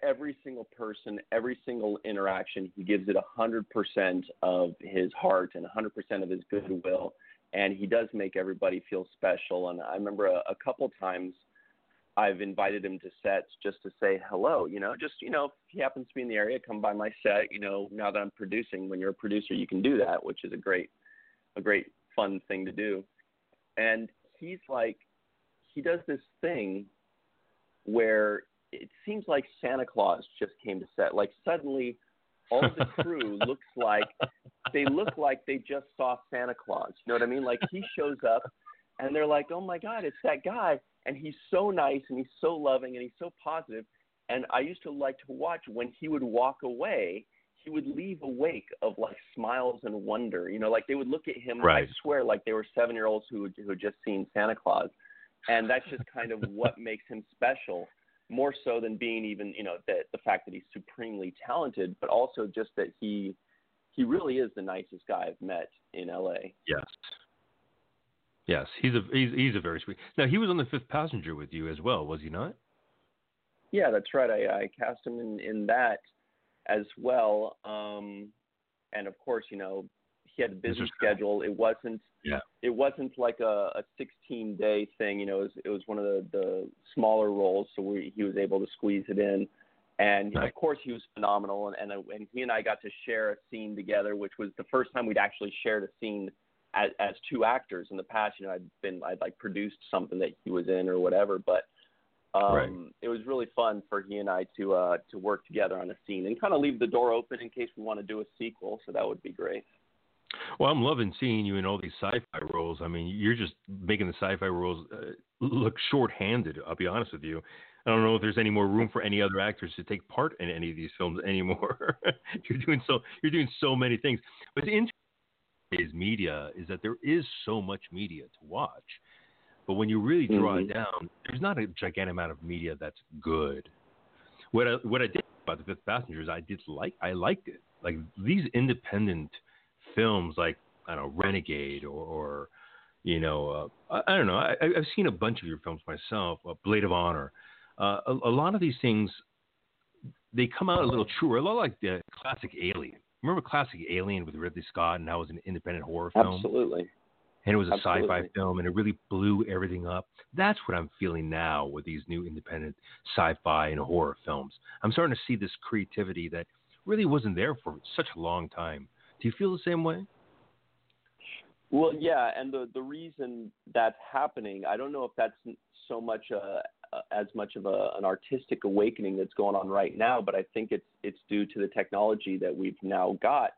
[SPEAKER 4] every single person, every single interaction, he gives it a hundred percent of his heart and a hundred percent of his goodwill, and he does make everybody feel special. And I remember a, a couple times I've invited him to sets just to say hello. You know, just you know, if he happens to be in the area, come by my set. You know, now that I'm producing, when you're a producer, you can do that, which is a great, a great fun thing to do. And he's like he does this thing where it seems like Santa Claus just came to set. Like suddenly, all the crew looks like they look like they just saw Santa Claus. You know what I mean? Like he shows up, and they're like, "Oh my God, it's that guy!" And he's so nice, and he's so loving, and he's so positive. And I used to like to watch when he would walk away. He would leave a wake of like smiles and wonder. You know, like they would look at him.
[SPEAKER 1] Right.
[SPEAKER 4] I swear, like they were seven year olds who who had just seen Santa Claus and that's just kind of what makes him special more so than being even you know the the fact that he's supremely talented but also just that he he really is the nicest guy I've met in LA
[SPEAKER 1] Yes. Yes, he's a he's he's a very sweet. Now he was on the Fifth Passenger with you as well, was he not?
[SPEAKER 4] yeah that's right I I cast him in in that as well um and of course you know he had a busy schedule it wasn't
[SPEAKER 1] Yeah.
[SPEAKER 4] it wasn't like a, a 16 day thing. You know, it was, it was one of the, the smaller roles, so we, he was able to squeeze it in. And
[SPEAKER 1] Right.
[SPEAKER 4] of course, he was phenomenal. And, and and he and I got to share a scene together, which was the first time we'd actually shared a scene as, as two actors. In the past, you know, I'd been I'd like produced something that he was in or whatever, but um,
[SPEAKER 1] Right.
[SPEAKER 4] it was really fun for he and I to uh, to work together on a scene and kind of leave the door open in case we want to do a sequel. So that would be great.
[SPEAKER 1] Well, I'm loving seeing you in all these sci-fi roles. I mean, you're just making the sci-fi roles uh, look short-handed. I'll be honest with you. I don't know if there's any more room for any other actors to take part in any of these films anymore. you're doing so you're doing so many things. But the interesting is media is that there is so much media to watch. But when you really draw
[SPEAKER 4] Mhm.
[SPEAKER 1] it down, there's not a gigantic amount of media that's good. What I, what I did about the Fifth Passenger is I did like I liked it. Like these independent films, like I don't know Renegade or, or you know uh, I, I don't know. I, I've seen a bunch of your films myself. Uh, Blade of Honor. Uh, a, a lot of these things they come out a little truer. A lot like the classic Alien. Remember classic Alien with Ridley Scott, and that was an independent horror film
[SPEAKER 4] Absolutely.
[SPEAKER 1] and it was a
[SPEAKER 4] Absolutely.
[SPEAKER 1] sci-fi film and it really blew everything up. That's what I'm feeling now with these new independent sci-fi and horror films. I'm starting to see this creativity that really wasn't there for such a long time. Do you feel the same way?
[SPEAKER 4] Well, yeah, and the the reason that's happening, I don't know if that's so much uh uh, as much of a, an artistic awakening that's going on right now, but I think it's it's due to the technology that we've now got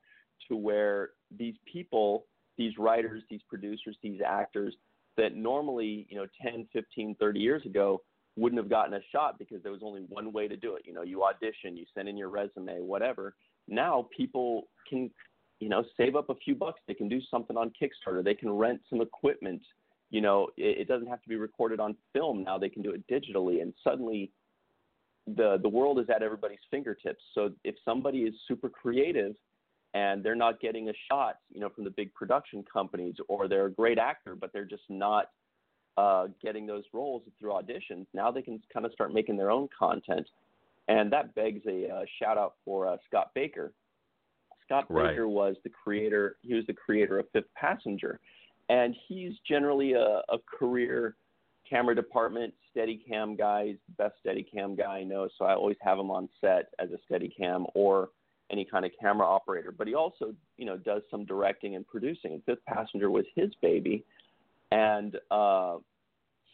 [SPEAKER 4] to where these people, these writers, these producers, these actors that normally, you know, 10, 15, 30 years ago wouldn't have gotten a shot because there was only one way to do it. You know, you audition, you send in your resume, whatever. Now people can you know, save up a few bucks. They can do something on Kickstarter. They can rent some equipment. You know, it, it doesn't have to be recorded on film now. They can do it digitally, and suddenly, the the world is at everybody's fingertips. So if somebody is super creative, and they're not getting a shot, you know, from the big production companies, or they're a great actor, but they're just not uh, getting those roles through auditions, now they can kind of start making their own content, and that begs a uh, shout out for uh, Scott Baker. Scott
[SPEAKER 1] Right.
[SPEAKER 4] Baker was the creator. He was the creator of Fifth Passenger, and he's generally a, a career camera department steady cam guy. He's the best steady cam guy I know, so I always have him on set as a steady cam or any kind of camera operator. But he also, you know, does some directing and producing. And Fifth Passenger was his baby, and uh,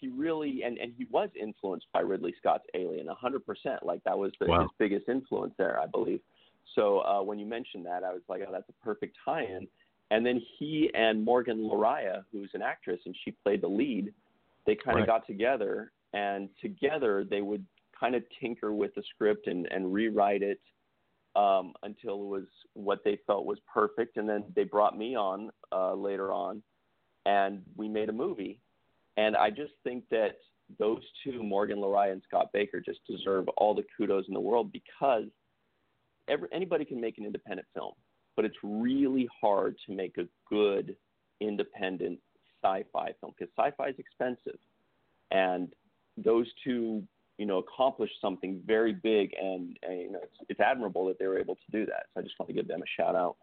[SPEAKER 4] he really and and he was influenced by Ridley Scott's Alien, a hundred percent. Like that was the,
[SPEAKER 1] Wow.
[SPEAKER 4] his biggest influence there, I believe. So uh, when you mentioned that, I was like, oh, that's a perfect tie-in. And then he and Morgan Lariah, who's an actress, and she played the lead, they kind of
[SPEAKER 1] Right.
[SPEAKER 4] got together, and together they would kind of tinker with the script and, and rewrite it um, until it was what they felt was perfect. And then they brought me on uh, later on, and we made a movie. And I just think that those two, Morgan Lariah and Scott Baker, just deserve all the kudos in the world because every, anybody can make an independent film, but it's really hard to make a good independent sci-fi film because sci-fi is expensive, and those two, you know, accomplished something very big, and, and you know, it's, it's admirable that they were able to do that. So I just want to give them a shout out.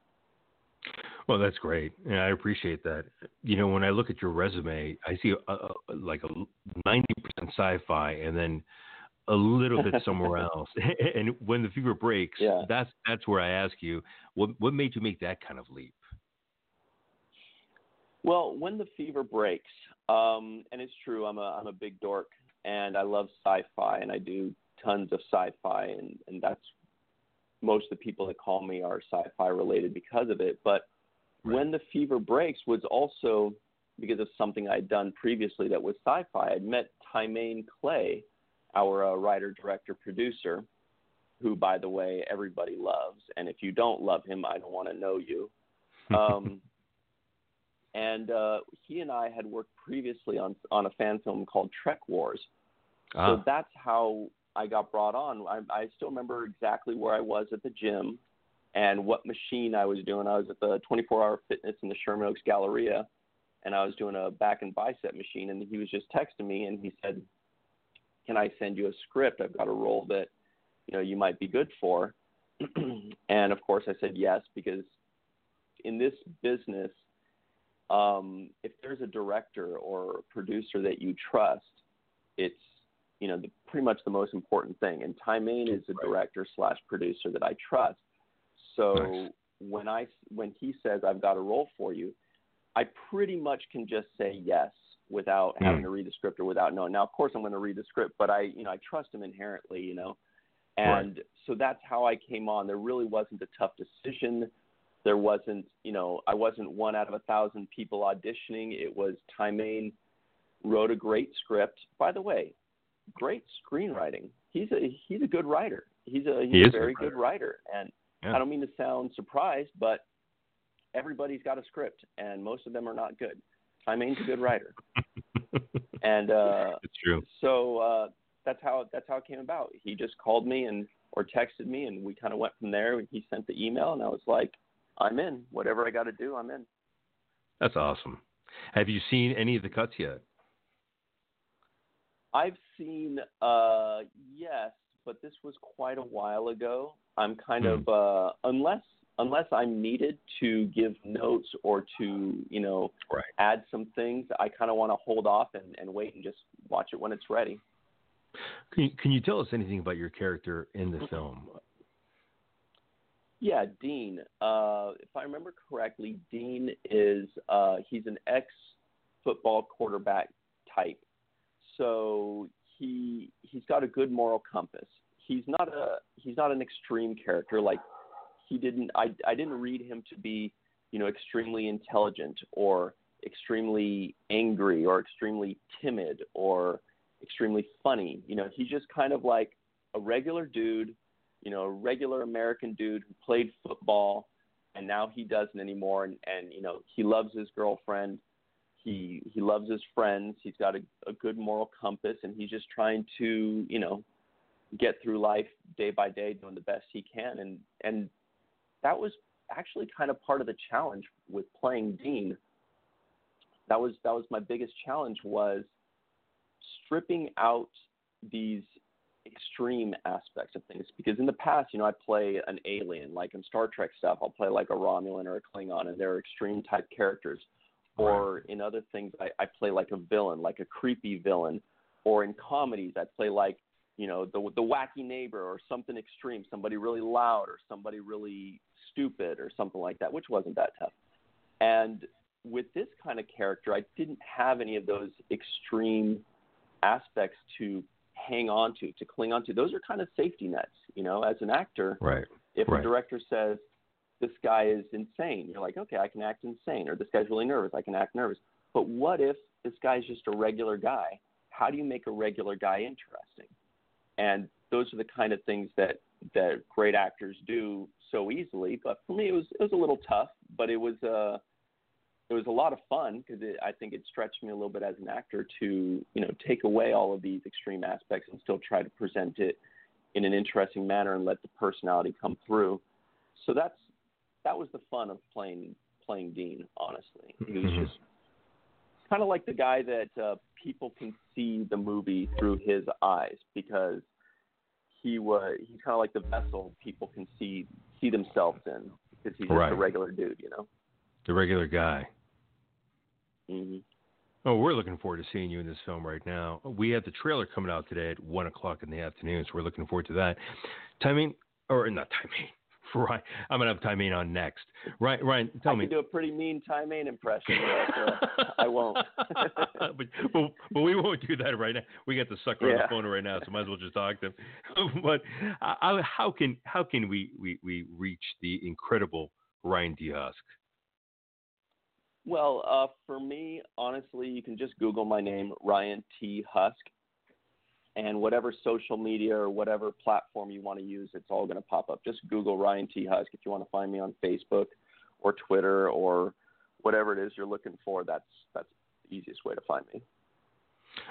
[SPEAKER 1] Well, that's great. Yeah, I appreciate that. You know, when I look at your resume, I see a, a, like a ninety percent sci-fi, and then a little bit somewhere else. and when the fever breaks,
[SPEAKER 4] Yeah.
[SPEAKER 1] that's that's where I ask you, what what made you make that kind of leap?
[SPEAKER 4] Well, when the fever breaks, um, and it's true, I'm a I'm a big dork, and I love sci-fi, and I do tons of sci-fi, and and that's most of the people that call me are sci-fi related because of it. But
[SPEAKER 1] Right.
[SPEAKER 4] when the fever breaks was also because of something I'd done previously that was sci-fi. I'd met Timane Clay, our uh, writer, director, producer, who, by the way, everybody loves, and if you don't love him, I don't want to know you. Um, and uh, he and I had worked previously on on a fan film called Trek Wars. So
[SPEAKER 1] ah,
[SPEAKER 4] that's how I got brought on. I, I still remember exactly where I was at the gym and what machine I was doing. I was at the 24 Hour Fitness in the Sherman Oaks Galleria, and I was doing a back and bicep machine. And he was just texting me, and he said, "Can I send you a script? I've got a role that you know you might be good for." and of course, I said yes because in this business, um, if there's a director or a producer that you trust, it's you know the, pretty much the most important thing. And Ty Timane is a
[SPEAKER 1] Right.
[SPEAKER 4] director slash producer that I trust. So
[SPEAKER 1] Nice.
[SPEAKER 4] when I when he says I've got a role for you, I pretty much can just say yes without
[SPEAKER 1] Hmm.
[SPEAKER 4] having to read the script or without knowing. Now, of course, I'm going to read the script, but I, you know, I trust him inherently, you know, and so that's how I came on. There really wasn't a tough decision. There wasn't, you know, I wasn't one out of a thousand people auditioning. It was Timane wrote a great script. By the way, great screenwriting. He's a he's a good writer. He's a he's
[SPEAKER 1] He
[SPEAKER 4] a
[SPEAKER 1] a
[SPEAKER 4] very
[SPEAKER 1] good
[SPEAKER 4] good writer, and
[SPEAKER 1] Yeah.
[SPEAKER 4] I don't mean to sound surprised, but everybody's got a script, and most of them are not good. Timane's a good writer, and uh,
[SPEAKER 1] it's true.
[SPEAKER 4] so uh, that's how that's how it came about. He just called me and or texted me, and we kind of went from there. He sent the email, and I was like, "I'm in. Whatever I got to do, I'm in."
[SPEAKER 1] That's awesome. Have you seen any of the cuts yet?
[SPEAKER 4] I've seen uh yes, but this was quite a while ago. I'm kind
[SPEAKER 1] Hmm.
[SPEAKER 4] of uh unless unless I'm needed to give notes or to, you know,
[SPEAKER 1] Right.
[SPEAKER 4] add some things, I kind of want to hold off and, and wait and just watch it when it's ready.
[SPEAKER 1] Can you, can you tell us anything about your character in the film?
[SPEAKER 4] Yeah, Dean. Uh, if I remember correctly, Dean is uh, he's an ex football quarterback type. So he he's got a good moral compass. He's not a he's not an extreme character. Like he didn't I I didn't read him to be you know extremely intelligent or extremely angry or extremely timid or extremely funny. You know, he's just kind of like a regular dude you know, a regular American dude who played football and now he doesn't anymore and, and you know, he loves his girlfriend. He he loves his friends. He's got a, a good moral compass and he's just trying to, you know, get through life day by day doing the best he can and and that was actually kind of part of the challenge with playing Dean. That was that was my biggest challenge was stripping out these extreme aspects of things because in the past, you know, I play an alien, like in Star Trek stuff, I'll play like a Romulan or a Klingon, and they're extreme type characters. Or in other things, I, I play like a villain, like a creepy villain. Or in comedies, I play like, you know, the the wacky neighbor or something extreme, somebody really loud or somebody really stupid or something like that, which wasn't that tough. And with this kind of character, I didn't have any of those extreme aspects to hang on to, to cling on to. Those are kind of safety nets, you know, as an actor.
[SPEAKER 1] Right.
[SPEAKER 4] If
[SPEAKER 1] Right.
[SPEAKER 4] a director says, this guy is insane, you're like, okay, I can act insane. Or this guy's really nervous, I can act nervous. But what if this guy's just a regular guy? How do you make a regular guy interesting? And those are the kind of things that, that great actors do so easily. But for me, it was, it was a little tough, but it was, uh, it was a lot of fun because I think it stretched me a little bit as an actor to you know take away all of these extreme aspects and still try to present it in an interesting manner and let the personality come through. So that's that was the fun of playing playing Dean. Honestly, he was
[SPEAKER 1] Mhm.
[SPEAKER 4] just kind of like the guy that uh, people can see the movie through his eyes because he was he's kind of like the vessel people can see see themselves in because he's just a regular dude, you know.
[SPEAKER 1] The regular guy.
[SPEAKER 4] hmm
[SPEAKER 1] Oh, we're looking forward to seeing you in this film right now. We have the trailer coming out today at one o'clock in the afternoon, so we're looking forward to that. Timing, or not timing, Ryan. I'm gonna have timing on next. Ryan, Ryan, tell
[SPEAKER 4] I
[SPEAKER 1] me.
[SPEAKER 4] can do a pretty mean Timane impression, but uh, I won't.
[SPEAKER 1] but, but but we won't do that right now. We got the sucker on the phone right now, so might as well just talk to him. but uh, how can how can we, we, we reach the incredible Ryan T. Husk?
[SPEAKER 4] well, uh, for me, honestly, you can just Google my name, Ryan T. Husk, and whatever social media or whatever platform you want to use, it's all going to pop up. Just Google Ryan T. Husk if you want to find me on Facebook or Twitter or whatever it is you're looking for. That's that's the easiest way to find me.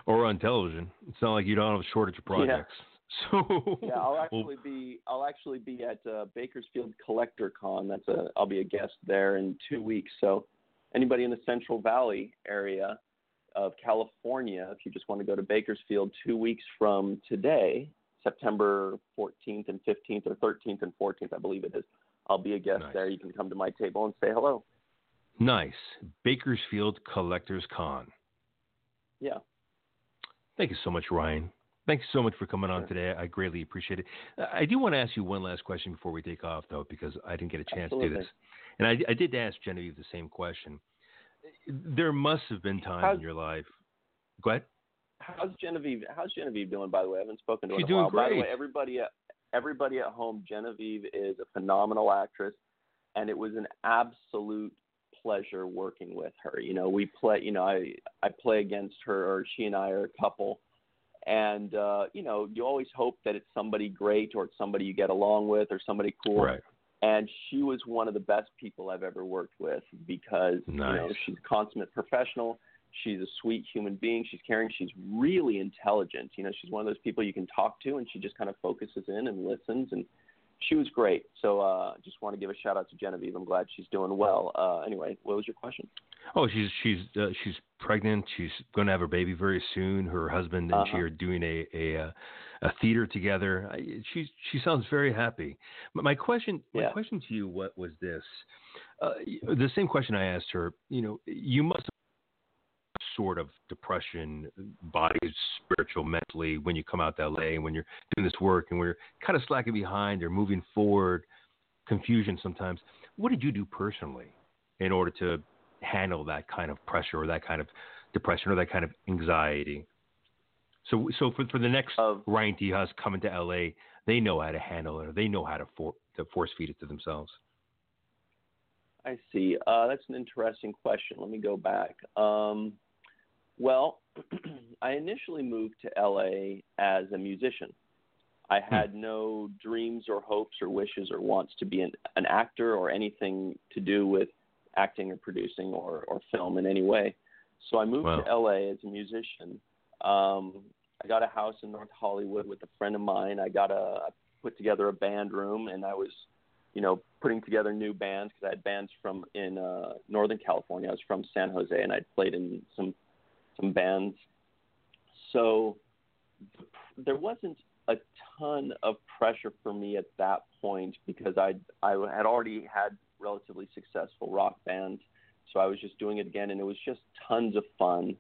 [SPEAKER 1] Or on television. It's not like you don't have a shortage of projects. Yeah. So
[SPEAKER 4] Yeah, I'll actually be I'll actually be at uh, Bakersfield Collector Con. That's a I'll be a guest there in two weeks. So anybody in the Central Valley area of California, if you just want to go to Bakersfield two weeks from today, September 14th and 15th or 13th and 14th, I believe it is. I'll be a guest
[SPEAKER 1] Nice.
[SPEAKER 4] there. You can come to my table and say hello.
[SPEAKER 1] nice. Bakersfield Collectors Con.
[SPEAKER 4] Yeah.
[SPEAKER 1] Thank you so much, Ryan. Thanks so much for coming on
[SPEAKER 4] Sure.
[SPEAKER 1] today. I greatly appreciate it. Uh, I do want to ask you one last question before we take off, though, because I didn't get a chance to do this. And I, I did ask Genevieve the same question. There must have been time
[SPEAKER 4] How's-
[SPEAKER 1] in your life. Go ahead.
[SPEAKER 4] How's Genevieve? How's Genevieve doing? By the way, I haven't spoken to her
[SPEAKER 1] She's
[SPEAKER 4] in a while.
[SPEAKER 1] doing
[SPEAKER 4] By the way, everybody everybody at home, Genevieve is a phenomenal actress, and it was an absolute pleasure working with her. You know, we play. You know, I I play against her, or she and I are a couple, and uh, you know, you always hope that it's somebody great, or it's somebody you get along with, or somebody cool.
[SPEAKER 1] Right.
[SPEAKER 4] And she was one of the best people I've ever worked with because you know she's a consummate professional. She's a sweet human being. She's caring. She's really intelligent. You know, she's one of those people you can talk to, and she just kind of focuses in and listens. And she was great. So, uh, just want to give a shout out to Genevieve. I'm glad she's doing well. Uh, anyway, what was your question?
[SPEAKER 1] Oh, she's she's uh, she's pregnant. She's going to have her baby very soon. Her husband and she
[SPEAKER 4] Uh-huh.
[SPEAKER 1] are doing a a uh, a theater together. I, she she sounds very happy. But my question my
[SPEAKER 4] Yeah.
[SPEAKER 1] question to you what was this? Uh, the same question I asked her. You know, you must sort of depression, body, spiritual, mentally when you come out to LA and when you're doing this work and you're kind of slacking behind or moving forward, confusion sometimes. What did you do personally in order to handle that kind of pressure or that kind of depression or that kind of anxiety? So, so for for the next
[SPEAKER 4] Of
[SPEAKER 1] Ryan Diaz coming to LA, they know how to handle it or they know how to for, to force feed it to themselves.
[SPEAKER 4] I see. Uh, that's an interesting question. Let me go back. Um, well, I initially moved to LA as a musician. I had no dreams or hopes or wishes or wants to be an, an actor or anything to do with acting or producing or, or film in any way. So I moved
[SPEAKER 1] Wow.
[SPEAKER 4] to LA as a musician. Um, I got a house in North Hollywood with a friend of mine. I got a I put together a band room, and I was, you know, putting together new bands because I had bands from in uh, Northern California. I was from San Jose, and I'd played in some some bands. So there wasn't a ton of pressure for me at that point because I I had already had relatively successful rock bands, so I was just doing it again, and it was just tons of fun.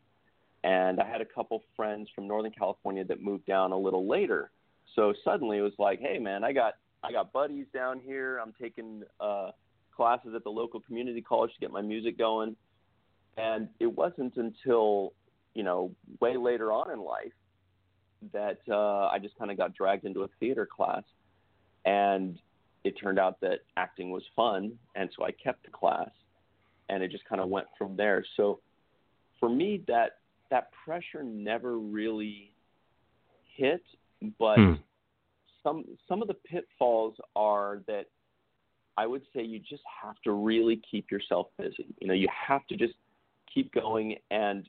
[SPEAKER 4] And I had a couple friends from Northern California that moved down a little later, so suddenly it was like, hey man, I got I got buddies down here. I'm taking uh, classes at the local community college to get my music going, and it wasn't until you know way later on in life that uh, I just kind of got dragged into a theater class, and it turned out that acting was fun, and so I kept the class, and it just kind of went from there. So for me, that that pressure never really hit, but
[SPEAKER 1] Hmm.
[SPEAKER 4] some some of the pitfalls are that I would say you just have to really keep yourself busy. You know, you have to just keep going and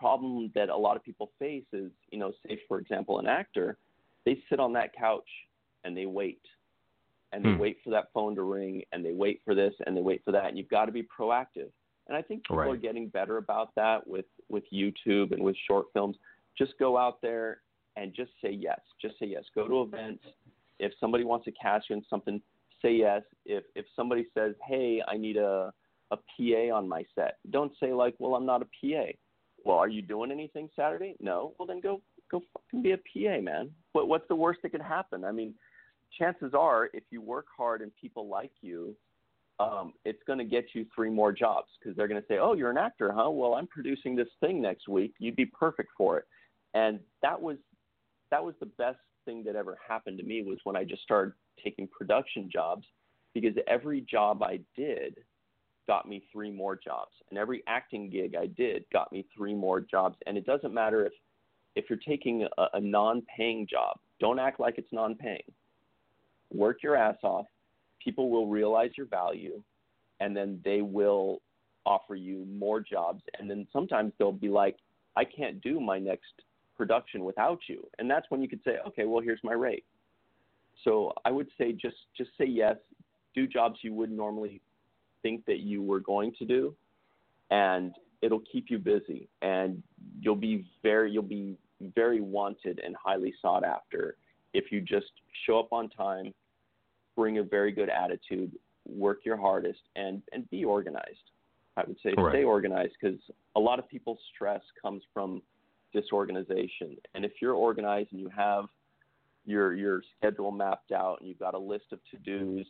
[SPEAKER 4] problem that a lot of people face is, you know, say for example an actor, they sit on that couch and they wait. And they
[SPEAKER 1] Hmm.
[SPEAKER 4] wait for that phone to ring and they wait for this and they wait for that and you've got to be proactive. And I think people
[SPEAKER 1] Right.
[SPEAKER 4] are getting better about that with with YouTube and with short films. Just go out there and just say yes. Just say yes. Go to events. If somebody wants to cast you in something, say yes. If if somebody says, "Hey, I need a a PA on my set," don't say like, "Well, I'm not a PA." Well, are you doing anything Saturday? No. Well, then go go fucking be a PA, man. What what's the worst that could happen? I mean, chances are, if you work hard and people like you, um, it's going to get you three more jobs because they're going to say, "Oh, you're an actor, huh? Well, I'm producing this thing next week. You'd be perfect for it." And that was that was the best thing that ever happened to me was when I just started taking production jobs because every job I did got me three more jobs. And every acting gig I did got me three more jobs. And it doesn't matter if if you're taking a, a non-paying job don't act like it's non-paying. Work your ass off. People will realize your value and then they will offer you more jobs. And then sometimes they'll be like I can't do my next production without you. And that's when you could say okay well here's my rate. So i would say just just say yes. Do jobs you wouldn't normally think that you were going to do and it'll keep you busy. And you'll be very you'll be very wanted and highly sought after if you just show up on time bring a very good attitude work your hardest and and be organized. I would say
[SPEAKER 1] Right.
[SPEAKER 4] stay organized because a lot of people's stress comes from disorganization. And if you're organized and you have your your schedule mapped out and you've got a list of to-dos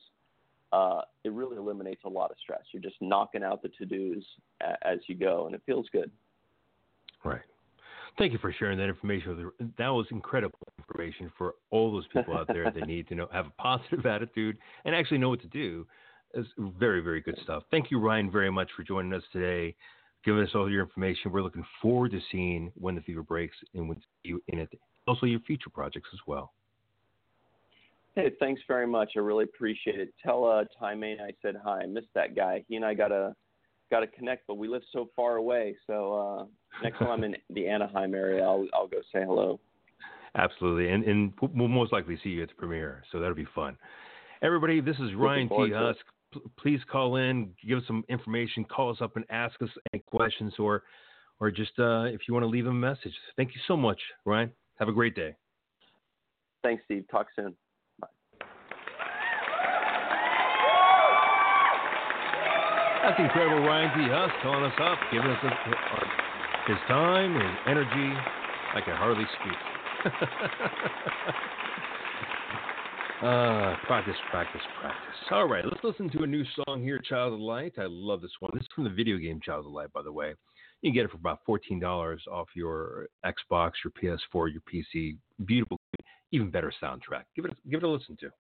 [SPEAKER 4] uh, it really eliminates a lot of stress. You're just knocking out the to dos as you go, and it feels good.
[SPEAKER 1] Right. Thank you for sharing that information. That was incredible information for all those people out there that need to know have a positive attitude and actually know what to do. It's very, very good stuff. Thank you, Ryan, very much for joining us today, giving us all your information. We're looking forward to seeing when the fever breaks and with you in it. Also, your future projects as well.
[SPEAKER 4] Hey, thanks very much. I really appreciate it. Tell uh, Timane I said hi. I missed that guy. He and I got a got to connect, but we live so far away. So uh, next time I'm in the Anaheim area, I'll I'll go say hello.
[SPEAKER 1] Absolutely, and and we'll most likely see you at the premiere, so that'll be fun. Everybody, this is Ryan T. Husk. P- please call in, give us some information, call us up, and ask us any questions, or or just uh, if you want to leave a message. Thank you so much, Ryan. Have a great day.
[SPEAKER 4] Thanks, Steve. Talk soon.
[SPEAKER 1] That's incredible, Ryan T. Husk calling us up, giving us his time, his energy. I can hardly speak. uh, practice, practice, practice. All right, let's listen to a new song here, Child of Light. I love this one. This is from the video game Child of Light, by the way. You can get it for about $14 off your Xbox, your PS4, your PC. Beautiful, even better soundtrack. Give it, give it a listen to.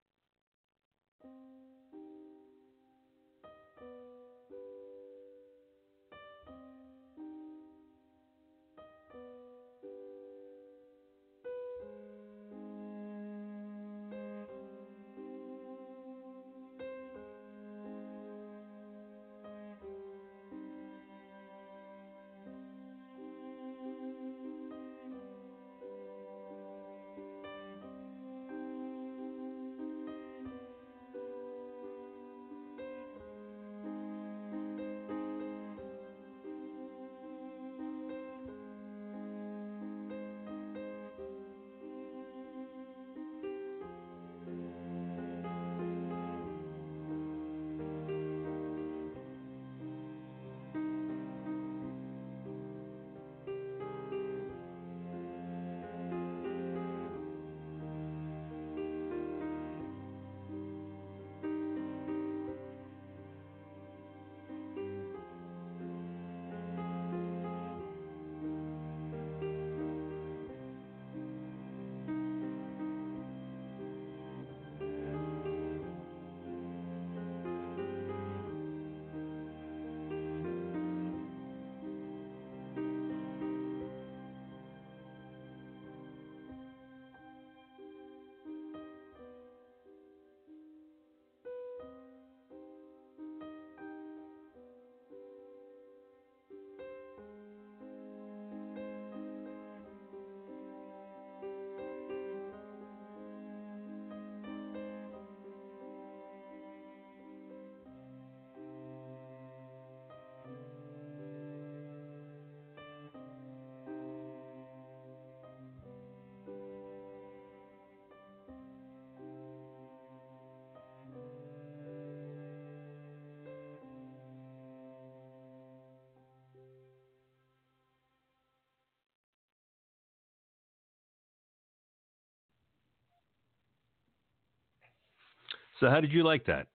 [SPEAKER 1] So, how did you like that?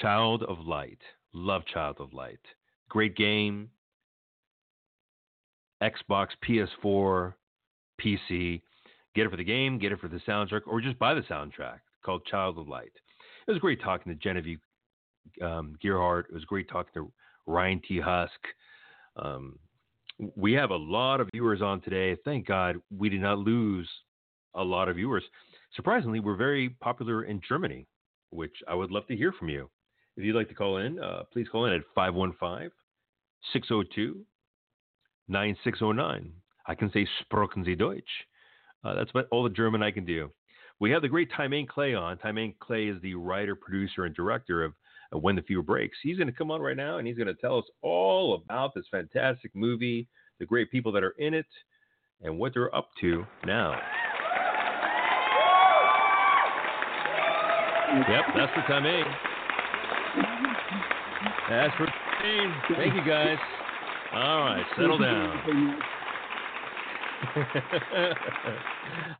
[SPEAKER 1] Child of Light. Love Child of Light. Great game. Xbox, PS4, PC. Get it for the game, get it for the soundtrack, or just buy the soundtrack called Child of Light. It was great talking to Genevieve um, Gearhart. It was great talking to Ryan T. Husk. Um, we have a lot of viewers on today. Thank God we did not lose a lot of viewers surprisingly, we're very popular in Germany, which I would love to hear from you. If you'd like to call in, uh, please call in at 515 602 9609. I can say Sprechen Sie Deutsch. Uh, that's about all the German I can do. We have the great Timane Clay on. Timane Clay is the writer, producer, and director of When the Fever Breaks. He's going to come on right now and he's going to tell us all about this fantastic movie, the great people that are in it, and what they're up to now. Yep, that's for Tammy. That's for Tammy. Thank you, guys. All right, settle down.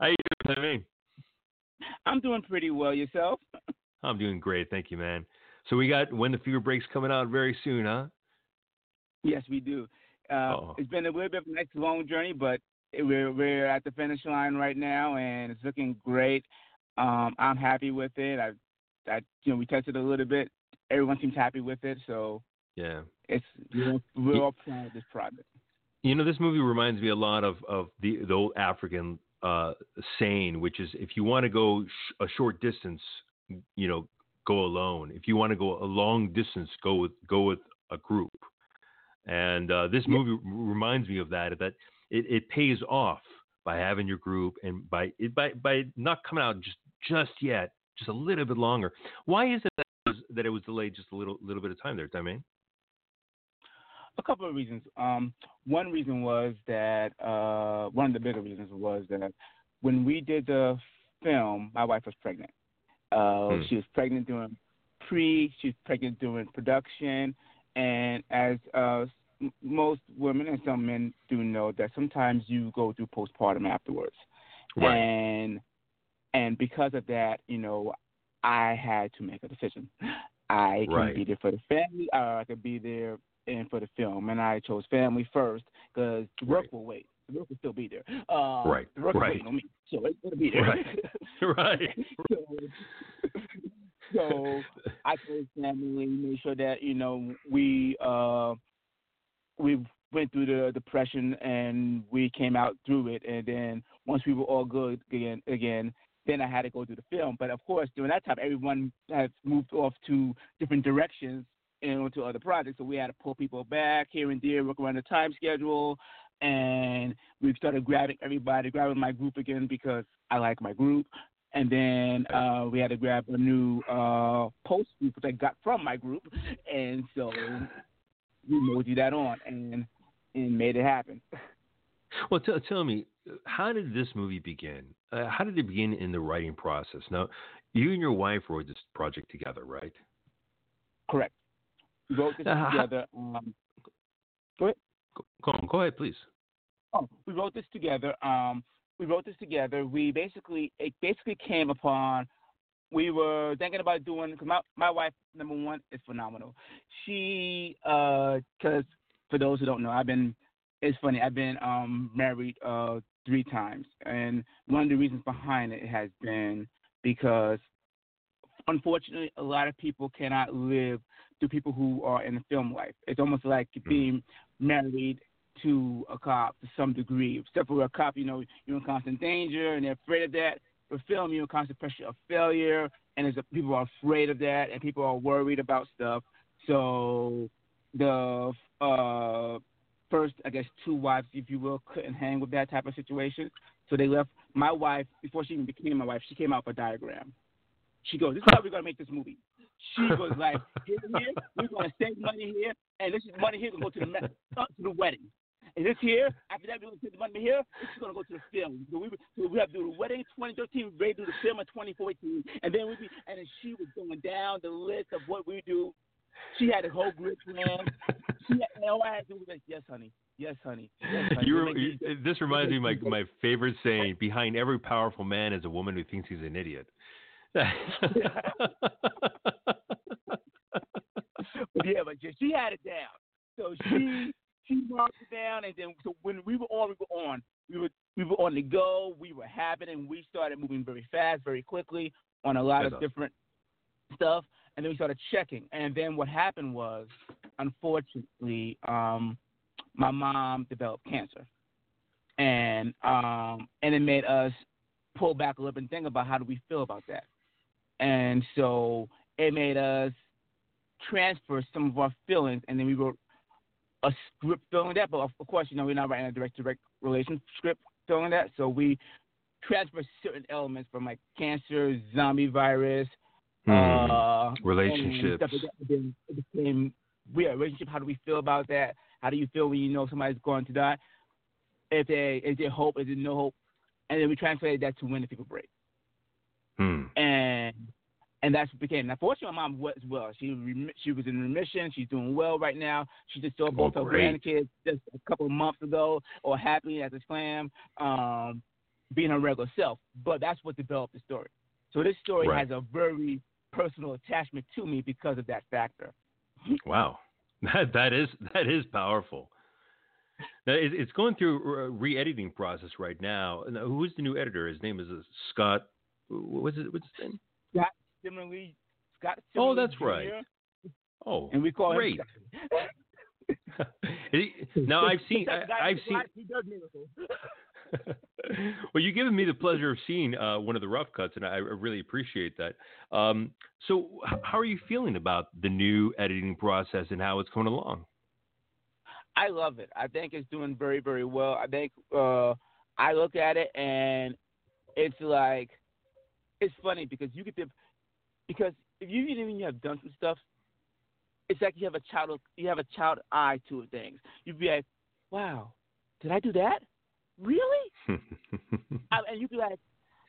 [SPEAKER 1] How you doing, Tammy?
[SPEAKER 5] I'm doing pretty well. Yourself?
[SPEAKER 1] I'm doing great, thank you, man. So we got when the fever breaks coming out very soon, huh?
[SPEAKER 5] Yes, we do. Uh, it's been a little bit of a nice long journey, but we're we're at the finish line right now, and it's looking great. Um, I'm happy with it. I, I, you know, we tested a little bit. Everyone seems happy with it, so
[SPEAKER 1] Yeah.
[SPEAKER 5] it's we're all proud of this project.
[SPEAKER 1] You know, this movie reminds me a lot of, of the, the old African uh, saying, which is if you want to go sh- a short distance, you know, go alone. If you want to go a long distance, go with go with a group. And uh, this movie r- reminds me of that. That it, it pays off by having your group and by it, by by not coming out just just yet, just a little bit longer. Why is it that it was, that it was delayed just a little little bit of time there, Dame?
[SPEAKER 5] A couple of reasons. Um, one reason was that uh, one of the bigger reasons was that when we did the film, my wife was pregnant. Uh,
[SPEAKER 1] Hmm.
[SPEAKER 5] She was pregnant during pre. She was pregnant during production, and as uh, most women and some men do know that sometimes you go through postpartum afterwards, and and because of that, you know, I had to make a decision. I can
[SPEAKER 1] Right.
[SPEAKER 5] be there for the family, or I could be there and for the film, and I chose family first because the work
[SPEAKER 1] Right.
[SPEAKER 5] will wait. The work will still be there. Uh,
[SPEAKER 1] Right,
[SPEAKER 5] The work
[SPEAKER 1] right.
[SPEAKER 5] on me, so it's gonna be there.
[SPEAKER 1] Right. right.
[SPEAKER 5] so, so I chose family, made sure that you know we uh we went through the depression and we came out through it, and then once we were all good again, again, then I had to go through the film. But of course, during that time, everyone has moved off to different directions and onto other projects, so we had to pull people back here and there, work around the time schedule. And we started grabbing everybody, grabbing my group again because I like my group and then uh, we had to grab a new uh, post group which I got from my group, and so we moseyed that on and and made it happen.
[SPEAKER 1] Well, t- tell me, how did this movie begin? Uh, how did it begin in the writing process? Now, you and your wife wrote this project together, right?
[SPEAKER 5] Correct. We wrote this
[SPEAKER 1] Uh,
[SPEAKER 5] together. Um, go ahead.
[SPEAKER 1] Go, go on, go ahead, please.
[SPEAKER 5] Oh, we wrote this together. Um, we wrote this together. We basically it basically came upon. We were thinking about doing because my my wife number one is phenomenal. She because for those who don't know, I've been it's funny. I've been um married uh three times, and one of the reasons behind it has been because unfortunately a lot of people cannot live through people who are in the film life. It's almost like being married to a cop to some degree. Except for a cop, you know, you're in constant danger and they're afraid of that. For film, you're in constant pressure of failure, and there's a, people are afraid of that, and people are worried about stuff. So the uh, first, I guess, two wives, if you will, couldn't hang with that type of situation. So they left. My wife, before she even became my wife, she came out with a diagram. She goes, "This is how we're gonna make this movie." She was like, "Here, here, we're gonna save money here, and this is money here gonna go to the to the wedding." And this here, after that, we're going to take the money here. This is going to go to the film. So we, so we have to do the wedding in 2013, ready to do the film in 2014. And then we be, and then she was going down the list of what we do. She had a whole group plan. She had, and all I had to do was like, yes, honey. Yes, honey. Yes, honey.
[SPEAKER 1] You were, you,
[SPEAKER 5] this-
[SPEAKER 1] reminds me of my, my favorite saying behind every powerful man is a woman who thinks he's an idiot.
[SPEAKER 5] But yeah, but she had it down. So she she marked it down, and then so when we were on, we were on. We were we were on the go. We were happening. We started moving very fast, very quickly on a lot
[SPEAKER 1] That's
[SPEAKER 5] of
[SPEAKER 1] awesome.
[SPEAKER 5] different stuff, and then we started checking. And then what happened was, unfortunately, um, my mom developed cancer, and um, and it made us pull back a little bit and think about how do we feel about that. And so it made us transfer some of our feelings, and then we wrote a script filling that. But of course, you know, we're not writing a direct direct relation script filling that, so we transfer certain elements from like cancer, zombie virus,
[SPEAKER 1] Hmm.
[SPEAKER 5] uh,
[SPEAKER 1] Relationships.
[SPEAKER 5] and stuff like that. And then it became yeah, relationship. How do we feel about that? How do you feel when you know somebody's going to die? If they is there hope? Is there no hope? And then we translated that to when the people break
[SPEAKER 1] Hmm.
[SPEAKER 5] and and that's what became. Now, fortunately, my mom was well. She she was in remission. She's doing well right now. She just saw both her
[SPEAKER 1] Oh, great.
[SPEAKER 5] grandkids just a couple of months ago, or happy as a clam, um, being her regular self. But that's what developed the story. So this story
[SPEAKER 1] Right.
[SPEAKER 5] has a very personal attachment to me because of that factor.
[SPEAKER 1] Wow, that that is that is powerful. Now, it's going through a re-editing process right now. Now, Who's the new editor? His name is uh, Scott. What's it? What's his name?
[SPEAKER 5] Scott Simmerly, Scott.
[SPEAKER 1] Oh, that's
[SPEAKER 5] Jr.,
[SPEAKER 1] right. Oh,
[SPEAKER 5] And we call
[SPEAKER 1] great.
[SPEAKER 5] him.
[SPEAKER 1] Now I've seen. I, I've seen.
[SPEAKER 5] He does miracles.
[SPEAKER 1] Well, you've given me the pleasure of seeing uh, one of the rough cuts, and I really appreciate that. Um, so, h- how are you feeling about the new editing process and how it's coming along?
[SPEAKER 5] I love it. I think it's doing very, very well. I think uh, I look at it and it's like it's funny because you get the because if you even you have done some stuff, it's like you have a child you have a child eye to things. You'd be like, wow, did I do that? Really? I, and you'd be like,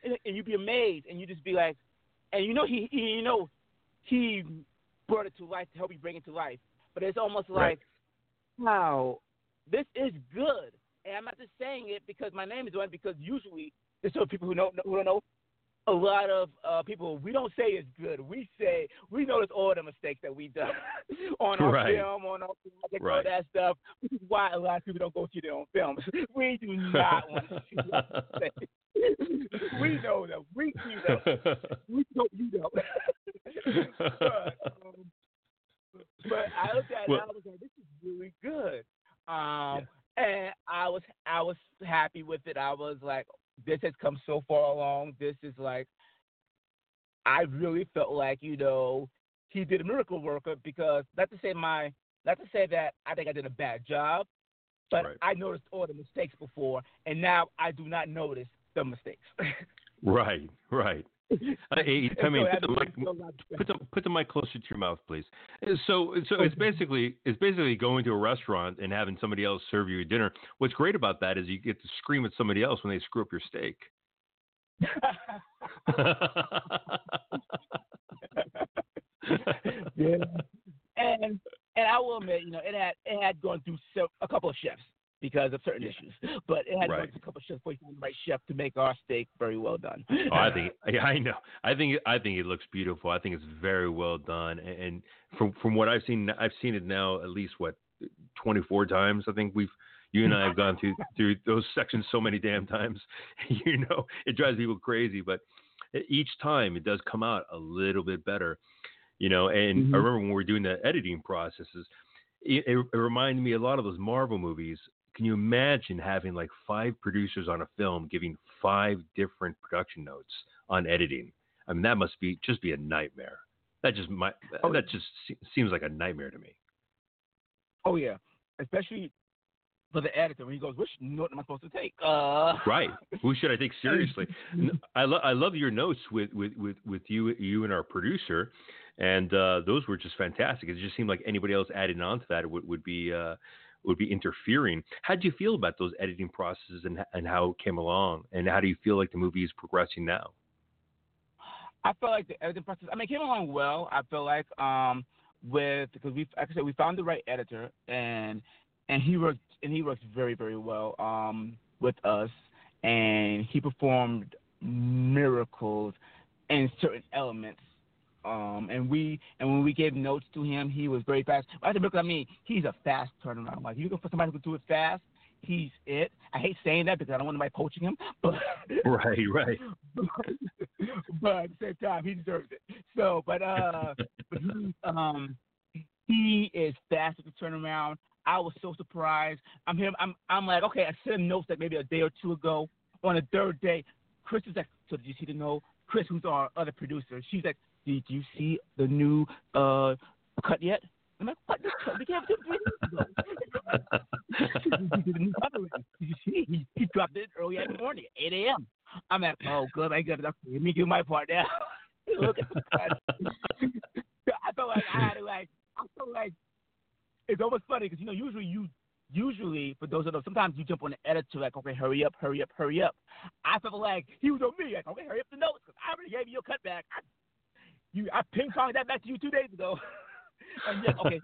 [SPEAKER 5] and, and you'd be amazed, and you'd just be like, and you know he, he you know he brought it to life to help you bring it to life, but it's almost
[SPEAKER 1] Right.
[SPEAKER 5] like, wow, this is good. And I'm not just saying it because my name is on it, because usually there's some people who don't know, who don't know. A lot of uh, people we don't say it's good. We say we notice all the mistakes that we done on our
[SPEAKER 1] Right.
[SPEAKER 5] film, on our project, all
[SPEAKER 1] Right.
[SPEAKER 5] that stuff. Which is why a lot of people don't go see their own films. We do not want to see mistakes. we know them. We see them. We know you know. but, um, but I looked at it
[SPEAKER 1] Well-
[SPEAKER 5] and I was like, this is really good. Um, and I was I was happy with it. I was like, this has come so far along. This is like, I really felt like you know he did a miracle worker because not to say my not to say that I think I did a bad job, but
[SPEAKER 1] Right.
[SPEAKER 5] I noticed all the mistakes before, and now I do not notice the mistakes.
[SPEAKER 1] right, right. Hey, mean, put the, mic,
[SPEAKER 5] me feel a lot better.
[SPEAKER 1] put the put the mic closer to your mouth, please. Uh, So, so it's basically it's basically going to a restaurant and having somebody else serve you a dinner. What's great about that is you get to scream at somebody else when they screw up your steak.
[SPEAKER 5] yeah. And and I will admit, you know, it had it had gone through a couple of chefs because of certain issues, but it had
[SPEAKER 1] Right.
[SPEAKER 5] a couple of chefs found the right chef to make our steak very well done.
[SPEAKER 1] Oh, I think yeah, I know. I think I think it looks beautiful. I think it's very well done. And, and from from what I've seen, I've seen it now at least what 24 times. I think we've you and I have gone through through those sections so many damn times. you know, it drives people crazy, but each time it does come out a little bit better. You know, and
[SPEAKER 5] Mhm.
[SPEAKER 1] I remember when we were doing the editing processes, it, it reminded me a lot of those Marvel movies. Can you imagine having like five producers on a film giving five different production notes on editing? I mean, that must be just be a nightmare. That just might
[SPEAKER 5] Oh.
[SPEAKER 1] that just seems like a nightmare to me.
[SPEAKER 5] oh yeah, especially for the editor when he goes, "Which note am I supposed to take?" Uh,
[SPEAKER 1] Right? Who should I take seriously? I love I love your notes with with with with you you and our producer, and uh, those were just fantastic. It just seemed like anybody else adding on to that would would be uh, would be interfering. How do you feel about those editing processes and and how it came along, and how do you feel like the movie is progressing now?
[SPEAKER 5] I felt like the editing process. I mean, it came along well. I feel like um, with because we, like I said, we found the right editor, and and he worked and he works very very well um, with us, and he performed miracles in certain elements. Um, and we and when we gave notes to him, he was very fast. I said, look, I mean, he's a fast turnaround. Like you can for somebody who can do it fast, he's it. I hate saying that because I don't want anybody poaching him, but
[SPEAKER 1] Right, right.
[SPEAKER 5] but at the same time, he deserves it. So, but uh, but he um he is fast at the turnaround. I was so surprised. I'm him. I'm I'm like, okay, I sent him notes like maybe a day or two ago. On the third day, Chris is like, so did you see the note? Chris, who's our other producer, she's like, did you see the new uh cut yet? I'm like, what? This cut? We it to three. He dropped it early in the morning, 8 a.m. I'm like, oh, good. I got enough. Let me do my part now. Look at the cut. I felt like I had to like. I felt like it's almost funny because you know usually you usually for those that know sometimes you jump on the editor like okay hurry up hurry up hurry up. I felt like he was on me like okay hurry up the notes because I already gave you your cut back. I, you I ping ponged that back to you two days ago. and okay,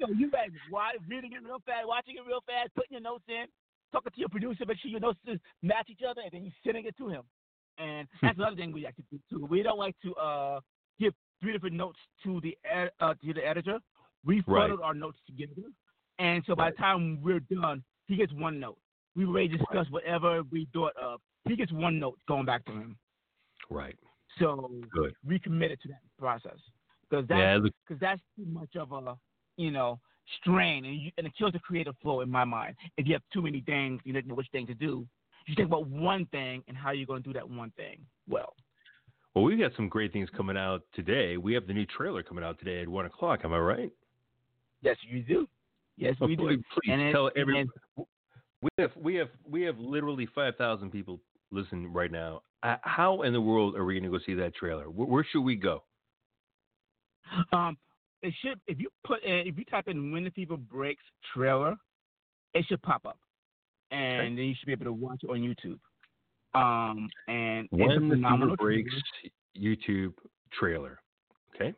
[SPEAKER 5] so you guys why reading it real fast, watching it real fast, putting your notes in, talking to your producer, make sure your notes match each other, and then you sending it to him. And that's another thing we like to do too. We don't like to uh give three different notes to the ed- uh, to the editor. We
[SPEAKER 1] Right.
[SPEAKER 5] our notes together, and so by the time we're done, he gets one note. We already discussed whatever we thought of. He gets one note going back to him.
[SPEAKER 1] Right.
[SPEAKER 5] So
[SPEAKER 1] Good.
[SPEAKER 5] we committed to that process because that's
[SPEAKER 1] Yeah.
[SPEAKER 5] Because that's too much of a you know strain and, you, and it kills the creative flow in my mind. If you have too many things, you don't know which thing to do. You think about one thing and how you're going to do that one thing well.
[SPEAKER 1] well, we've got some great things coming out today. We have the new trailer coming out today at one o'clock. Am I right?
[SPEAKER 5] Yes, you do. Yes, oh, we do.
[SPEAKER 1] Please,
[SPEAKER 5] And
[SPEAKER 1] tell everyone. We have we have we have literally five thousand people listening right now. Uh, how in the world are we going to go see that trailer? Where, where should we go?
[SPEAKER 5] Um, it should if you put in, if you type in "When the Fever Breaks" trailer, it should pop up, and then you should be able to watch it on YouTube. Um, and it's a
[SPEAKER 1] When the
[SPEAKER 5] phenomenal
[SPEAKER 1] Fever breaks
[SPEAKER 5] trailer.
[SPEAKER 1] YouTube trailer. Okay.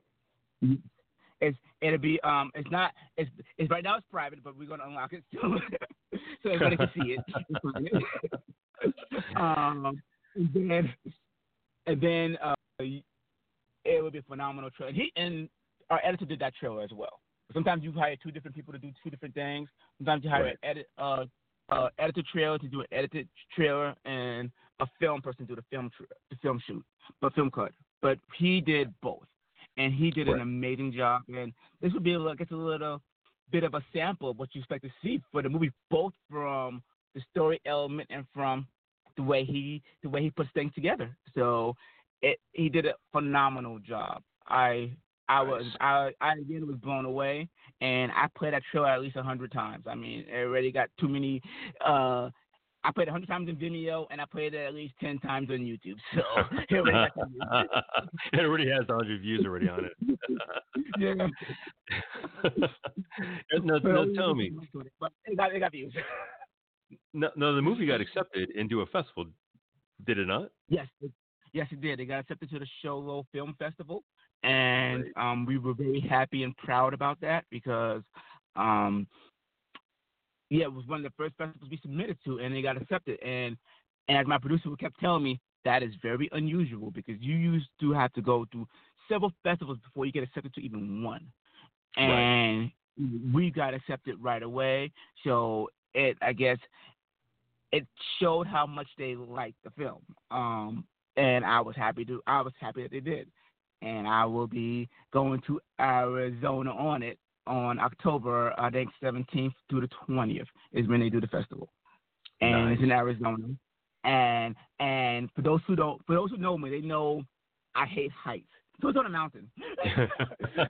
[SPEAKER 5] It's it'll be um it's not it's it's right now it's private but we're gonna unlock it soon so everybody can see it. um and then and then uh it would be a phenomenal trailer. He and our editor did that trailer as well. Sometimes you hire two different people to do two different things. Sometimes you hire
[SPEAKER 1] Right.
[SPEAKER 5] an edit uh uh editor trailer to do an edited trailer and a film person to do the film tra- the film shoot, but film cut. But he did both and he did an amazing job. And this would be a, like it's a little bit of a sample of what you expect to see for the movie, both from the story element and from the way he the way he puts things together. So it he did a phenomenal job. I I was I I again was blown away, and I played that trailer at least a hundred times. I mean, it already got too many. uh I played a hundred times in Vimeo, and I played it at least ten times on YouTube. So it already
[SPEAKER 1] it already has 100 views already on it.
[SPEAKER 5] yeah.
[SPEAKER 1] no, no, tell me.
[SPEAKER 5] But it got, it got views.
[SPEAKER 1] No, no, the movie got accepted into a festival, did it not?
[SPEAKER 5] yes, it, yes, it did. It got accepted to the Show Low Film Festival, and
[SPEAKER 1] Great.
[SPEAKER 5] um, we were very happy and proud about that because, um, yeah, it was one of the first festivals we submitted to, and it got accepted. And, and as my producer kept telling me, that is very unusual because you used to have to go through several festivals before you get accepted to even one.
[SPEAKER 1] Right.
[SPEAKER 5] And we got accepted right away. So it, I guess, it showed how much they liked the film. Um, and I was happy to, I was happy that they did. And I will be going to Arizona on it on October, I think 17th through the 20th is when they do the festival, and it's in Arizona. And and for those who don't, for those who know me, they know I hate heights. So it's on a mountain. and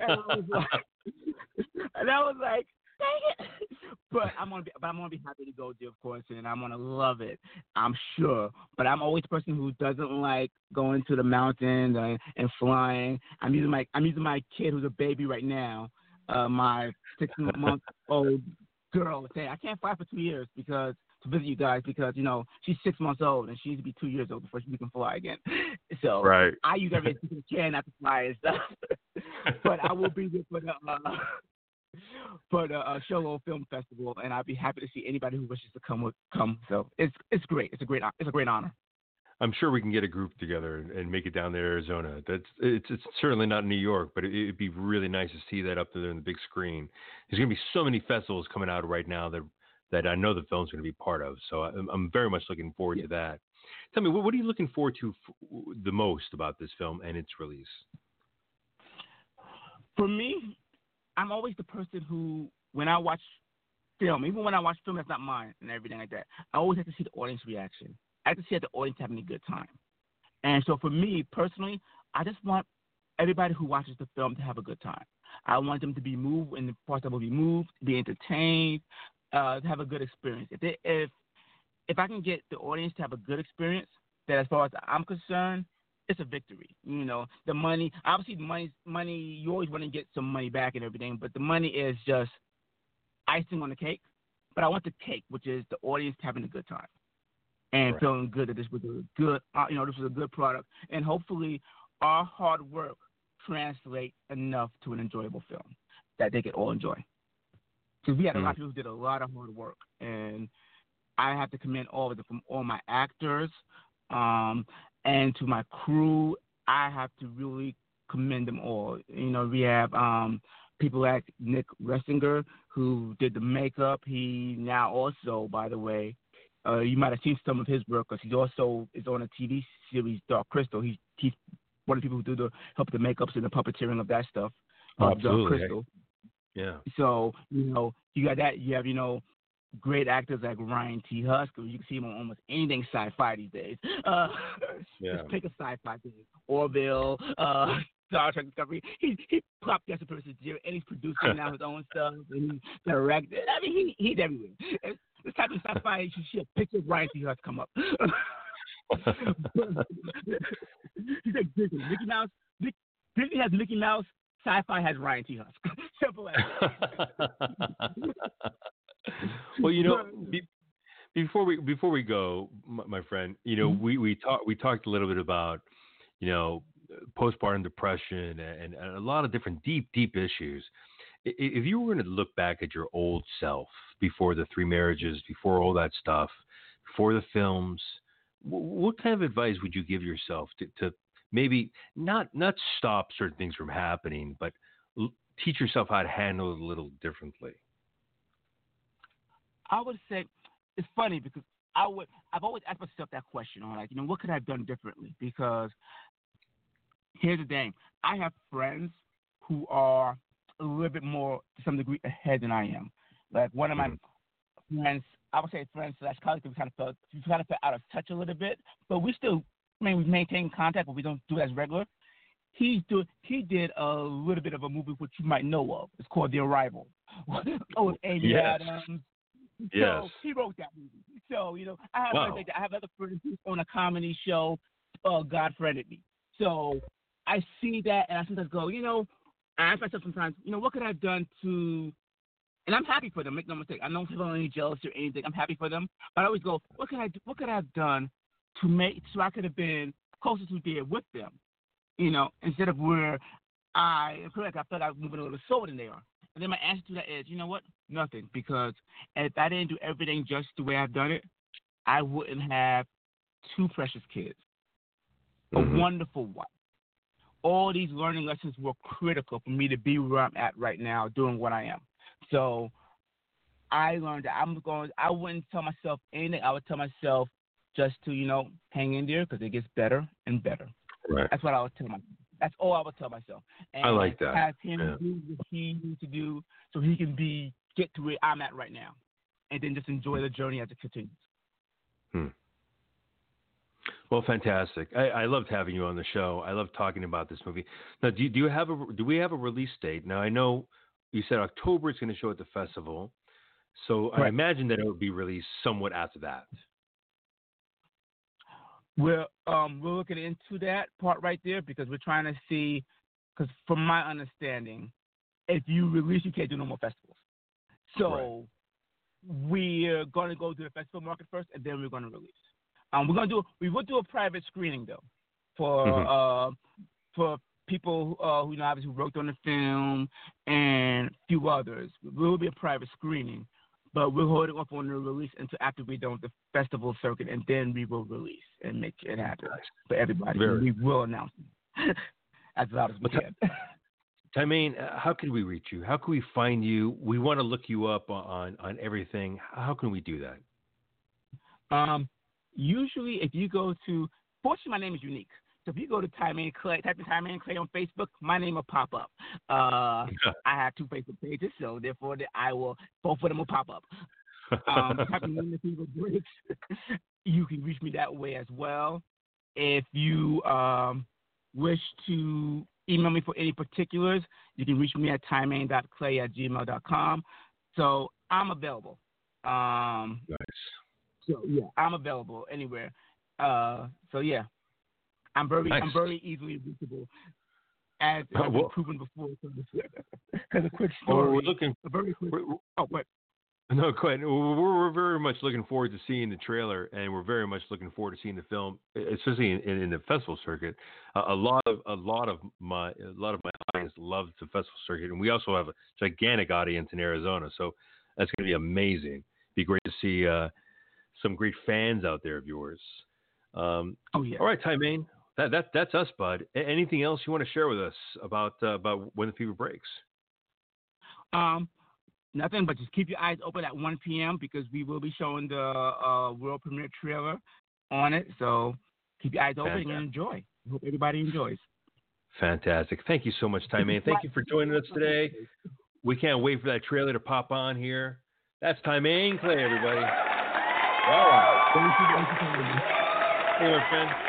[SPEAKER 5] I was like, and I was like, dang it. But I'm gonna be, but I'm gonna be happy to go there, of course, and I'm gonna love it. I'm sure. But I'm always a person who doesn't like going to the mountains and, and flying. I'm using my, I'm using my kid who's a baby right now, uh, my six month old girl. Say I can't fly for two years because to visit you guys because you know she's six months old and she needs to be two years old before she can fly again. So
[SPEAKER 1] right.
[SPEAKER 5] I use everything I can not to fly and stuff. but I will be there for the uh, for the uh, Show Low Film Festival, and I'd be happy to see anybody who wishes to come with come. So it's it's great. It's a great it's a great honor.
[SPEAKER 1] I'm sure we can get a group together and, and make it down to Arizona. That's it's it's certainly not New York, but it, it'd be really nice to see that up there in the big screen. There's going to be so many festivals coming out right now that that I know the film's going to be part of. So I'm, I'm very much looking forward to that. Tell me, what, what are you looking forward to f- the most about this film and its release?
[SPEAKER 5] For me, I'm always the person who, when I watch film, even when I watch film that's not mine and everything like that, I always have to see the audience reaction. I have to see that the audience having a good time. And so for me personally, I just want everybody who watches the film to have a good time. I want them to be moved, and the parts that will be moved, be entertained, uh, to have a good experience. If they, if if I can get the audience to have a good experience, then as far as I'm concerned, it's a victory. You know, the money obviously the money money you always want to get some money back and everything, but the money is just icing on the cake. But I want the cake, which is the audience having a good time and
[SPEAKER 1] Right.
[SPEAKER 5] feeling good that this was a good, uh, you know, this was a good product, and hopefully our hard work translate enough to an enjoyable film that they can all enjoy. Because we had a lot of people who did a lot of hard work, and I have to commend all of them from all my actors, um, and to my crew. I have to really commend them all. You know, we have um, people like Nick Ressinger who did the makeup. He now also, by the way, uh, you might have seen some of his work because he also is on a TV series, Dark Crystal. He's he's one of the people who do the help the makeups and the puppeteering of that stuff.
[SPEAKER 1] Oh,
[SPEAKER 5] of Dark. Crystal.
[SPEAKER 1] Yeah.
[SPEAKER 5] So you know, you got that. You have you know, great actors like Ryan T. Husker. You can see him on almost anything sci-fi these days. Uh,
[SPEAKER 1] Yeah.
[SPEAKER 5] Just pick a sci-fi thing. Orville, uh, Star Trek Discovery. He he popped as a person and he's producing now his own stuff and he's directing. I mean, he he's everywhere. It's- This type of sci-fi you should see a picture Ryan T. Husker come up. He's like Disney. Mickey Mouse. Mick, Disney has Mickey Mouse. Sci-fi has Ryan T. Husker. Simple as.
[SPEAKER 1] well, you know, be, before we before we go, my, my friend, you know,
[SPEAKER 5] Mhm.
[SPEAKER 1] we we talked we talked a little bit about, you know, postpartum depression and, and a lot of different deep deep issues. If you were going to look back at your old self before the three marriages, before all that stuff, before the films, what kind of advice would you give yourself to, to maybe not not stop certain things from happening, but teach yourself how to handle it a little differently?
[SPEAKER 5] I would say it's funny because I would I've always asked myself that question on like, you know, what could I have done differently? Because here's the thing. I have friends who are a little bit more to some degree ahead than I am. Like one of my mm-hmm. friends I would say friends slash colleagues we kind of felt we kind of felt out of touch a little bit. But we still I mean we maintain contact but we don't do it as regular. He's do he did a little bit of a movie which you might know of. It's called The Arrival. oh, Amy
[SPEAKER 1] Yes.
[SPEAKER 5] Adams.
[SPEAKER 1] Yes.
[SPEAKER 5] So he wrote that movie. So you know, I have
[SPEAKER 1] Wow.
[SPEAKER 5] friends like that. I have other friends on a comedy show. Uh, God friended me. So I see that, and I sometimes go, you know, I ask myself sometimes, you know, what could I have done to? And I'm happy for them. Make no mistake. I don't feel any jealousy or anything. I'm happy for them. But I always go, what could I? do- What could I have done to make so I could have been closer to there with them? You know, instead of where I feel like I felt I was moving a little slower than they are. And then my answer to that is, you know what? Nothing. Because if I didn't do everything just the way I've done it, I wouldn't have two precious kids, a
[SPEAKER 1] Mhm.
[SPEAKER 5] wonderful wife. All these learning lessons were critical for me to be where I'm at right now, doing what I am. So I learned that I'm going. I wouldn't tell myself anything. I would tell myself just to, you know, hang in there because it gets better and better.
[SPEAKER 1] Right.
[SPEAKER 5] That's what I would tell myself. That's all I would tell myself. And
[SPEAKER 1] I like that.
[SPEAKER 5] Have him
[SPEAKER 1] Yeah.
[SPEAKER 5] do what he needs to do so he can be get to where I'm at right now, and then just enjoy the journey as it continues. Hmm.
[SPEAKER 1] Well, fantastic. I, I loved having you on the show. I love talking about this movie. Now, do you, do you have a do we have a release date? Now, I know you said October it's going to show at the festival, so I imagine that it would be released somewhat after that.
[SPEAKER 5] We're um we're looking into that part right there because we're trying to see because from my understanding, if you release, you can't do no more festivals. So we're going to go to the festival market first, and then we're going to release. Um, we're going to do we will do a private screening though for
[SPEAKER 1] Mhm.
[SPEAKER 5] uh for people uh, who you know obviously worked on the film and a few others. It will be a private screening, but we're holding off on the release until after we're done with the festival circuit, and then we will release and make it happen for everybody.
[SPEAKER 1] Very-
[SPEAKER 5] We will announce it as loud as we can.
[SPEAKER 1] Timane, uh, how can we reach you? How can we find you? We want to look you up on on everything. How can we do that?
[SPEAKER 5] Um, usually, if you go to, fortunately, my name is unique. So if you go to Timane Clay, type in Timane Clay on Facebook, my name will pop up. Uh, I have two Facebook pages, so therefore the- I will both of them will pop up. Um, type in Linda Fever Briggs. You can reach me that way as well. If you um, wish to email me for any particulars, you can reach me at timane.clay at gmail.com. So I'm available. Um,
[SPEAKER 1] nice.
[SPEAKER 5] so yeah, I'm available anywhere. Uh, so yeah, I'm very I'm very easily reachable. As
[SPEAKER 1] Uh,
[SPEAKER 5] I've
[SPEAKER 1] well-
[SPEAKER 5] been proven before. Because a quick
[SPEAKER 1] Well,
[SPEAKER 5] story.
[SPEAKER 1] we're looking.
[SPEAKER 5] a very quick.
[SPEAKER 1] We're, we're-
[SPEAKER 5] Oh, wait.
[SPEAKER 1] no, go. We're, we're very much looking forward to seeing the trailer, and we're very much looking forward to seeing the film, especially in, in, in the festival circuit. Uh, a lot of a lot of my a lot of my audience loves the festival circuit, and we also have a gigantic audience in Arizona. So that's going to be amazing. Be great to see uh, some great fans out there of yours. Um,
[SPEAKER 5] Oh yeah.
[SPEAKER 1] all right, Timane. That that that's us, bud. Anything else you want to share with us about uh, about when the fever breaks?
[SPEAKER 5] Um, nothing but just keep your eyes open at 1 p.m. because we will be showing the uh, world premiere trailer on it. So keep your eyes open
[SPEAKER 1] Fantastic.
[SPEAKER 5] and enjoy. Hope everybody enjoys.
[SPEAKER 1] Fantastic. Thank you so much, Timane. Thank you for joining us today. We can't wait for that trailer to pop on here. That's Timane Clay, everybody. All right.
[SPEAKER 5] Thank you, thank you, thank you.
[SPEAKER 1] Hey, my friend.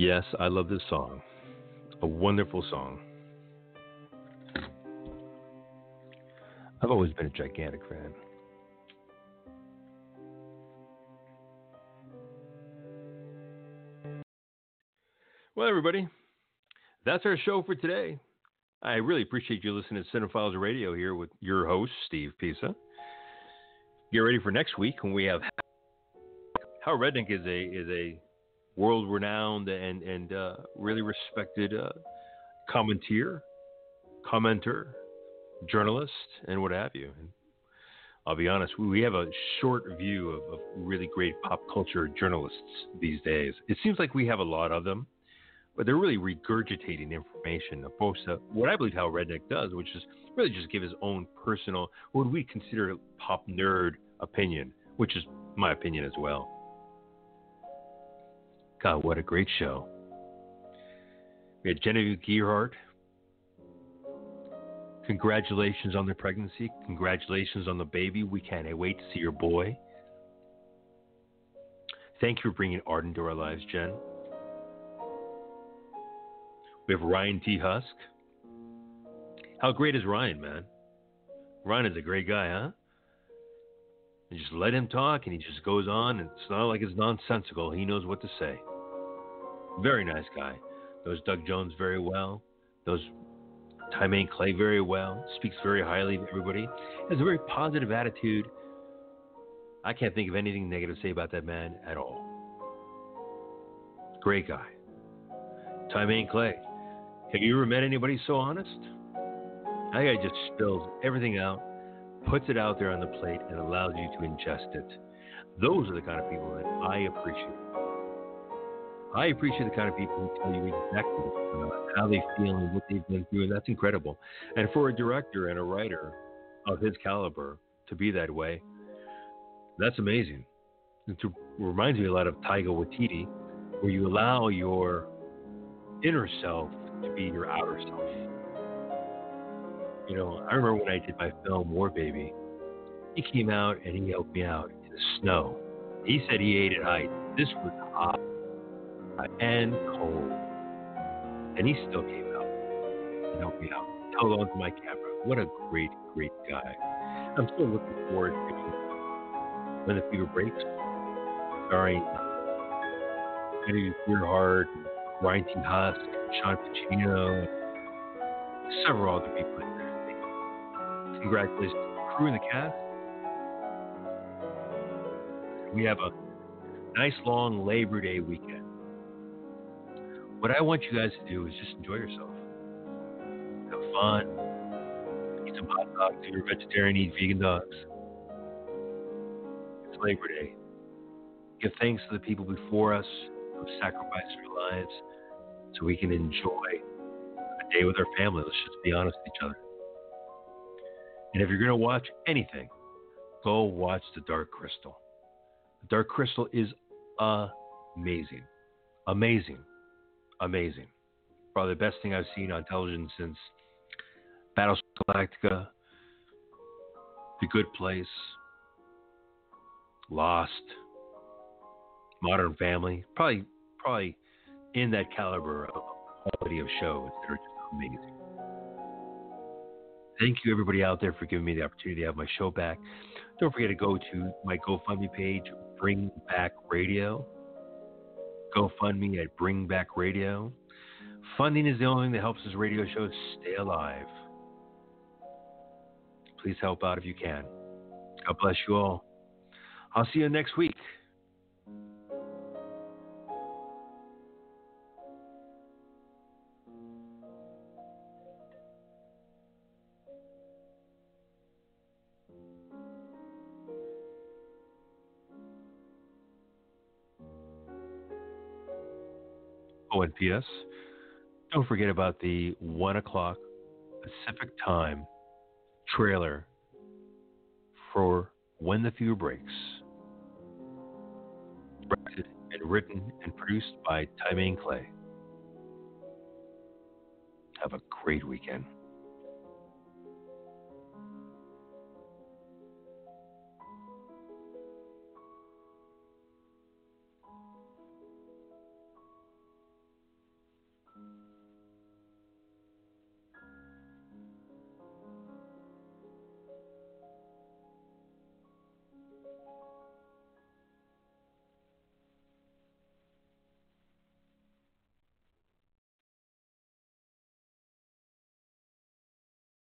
[SPEAKER 1] Yes, I love this song. A wonderful song. I've always been a gigantic fan. Well, everybody, that's our show for today. I really appreciate you listening to Cinephiles Radio here with your host, Steve Pisa. Get ready for next week when we have How Redneck is a is a world renowned and and uh, really respected uh, commenter, journalist, and what have you. And I'll be honest, we- we have a short view of, of really great pop culture journalists these days. It seems like we have a lot of them, but they're really regurgitating information opposed to what I believe how Redneck does, which is really just give his own personal, what we consider pop nerd opinion, which is my opinion as well. God, what a great show. We had Genevieve Gearhart. Congratulations on the pregnancy. Congratulations on the baby. We can't wait to see your boy. Thank you for bringing art into our lives, Jen. We have Ryan T. Husk. How great is Ryan, man? Ryan is a great guy, huh? You just let him talk and he just goes on, and it's not like it's nonsensical. He knows what to say. Very nice guy. Knows Doug Jones very well. Knows Timane Clay very well. Speaks very highly of everybody. Has a very positive attitude. I can't think of anything negative to say about that man at all. Great guy. Timane Clay. Have you ever met anybody so honest? That guy just spills everything out, puts it out there on the plate, and allows you to ingest it. Those are the kind of people that I appreciate. I appreciate the kind of people who tell you exactly uh, how they feel and what they've been through, and that's incredible. And for a director and a writer of his caliber to be that way, that's amazing. It reminds me a lot of Taika Waititi, where you allow your inner self to be your outer self. You know, I remember when I did my film War Baby, he came out and he helped me out in the snow. He said he ate at height. This was hot and cold. And he still came out and helped me out. Held on to my camera. What a great, great guy. I'm still looking forward to when the fever breaks. starring Eddie Earhart, Ryan T. Husk, Sean Pacino, several other people in there. Congratulations to the crew and the cast. We have a nice long Labor Day weekend. What I want you guys to do is just enjoy yourself. Have fun. Eat some hot dogs if you're vegetarian, eat vegan dogs. It's Labor Day. Give thanks to the people before us who sacrificed their lives so we can enjoy a day with our family. Let's just be honest with each other. And if you're going to watch anything, go watch The Dark Crystal. The Dark Crystal is amazing. Amazing. Amazing. Probably the best thing I've seen on television since Battlestar Galactica, The Good Place, Lost, Modern Family. Probably, probably in that caliber of quality of shows that are just amazing. Thank you, everybody out there, for giving me the opportunity to have my show back. Don't forget to go to my GoFundMe page, Bring Back Radio. GoFundMe at Bring Back Radio. Funding is the only thing that helps this radio show stay alive. Please help out if you can. God bless you all. I'll see you next week. Oh, Don't forget about the 1 o'clock Pacific time trailer for When the Fever Breaks. Directed and written and produced by Timane Clay. Have a great weekend.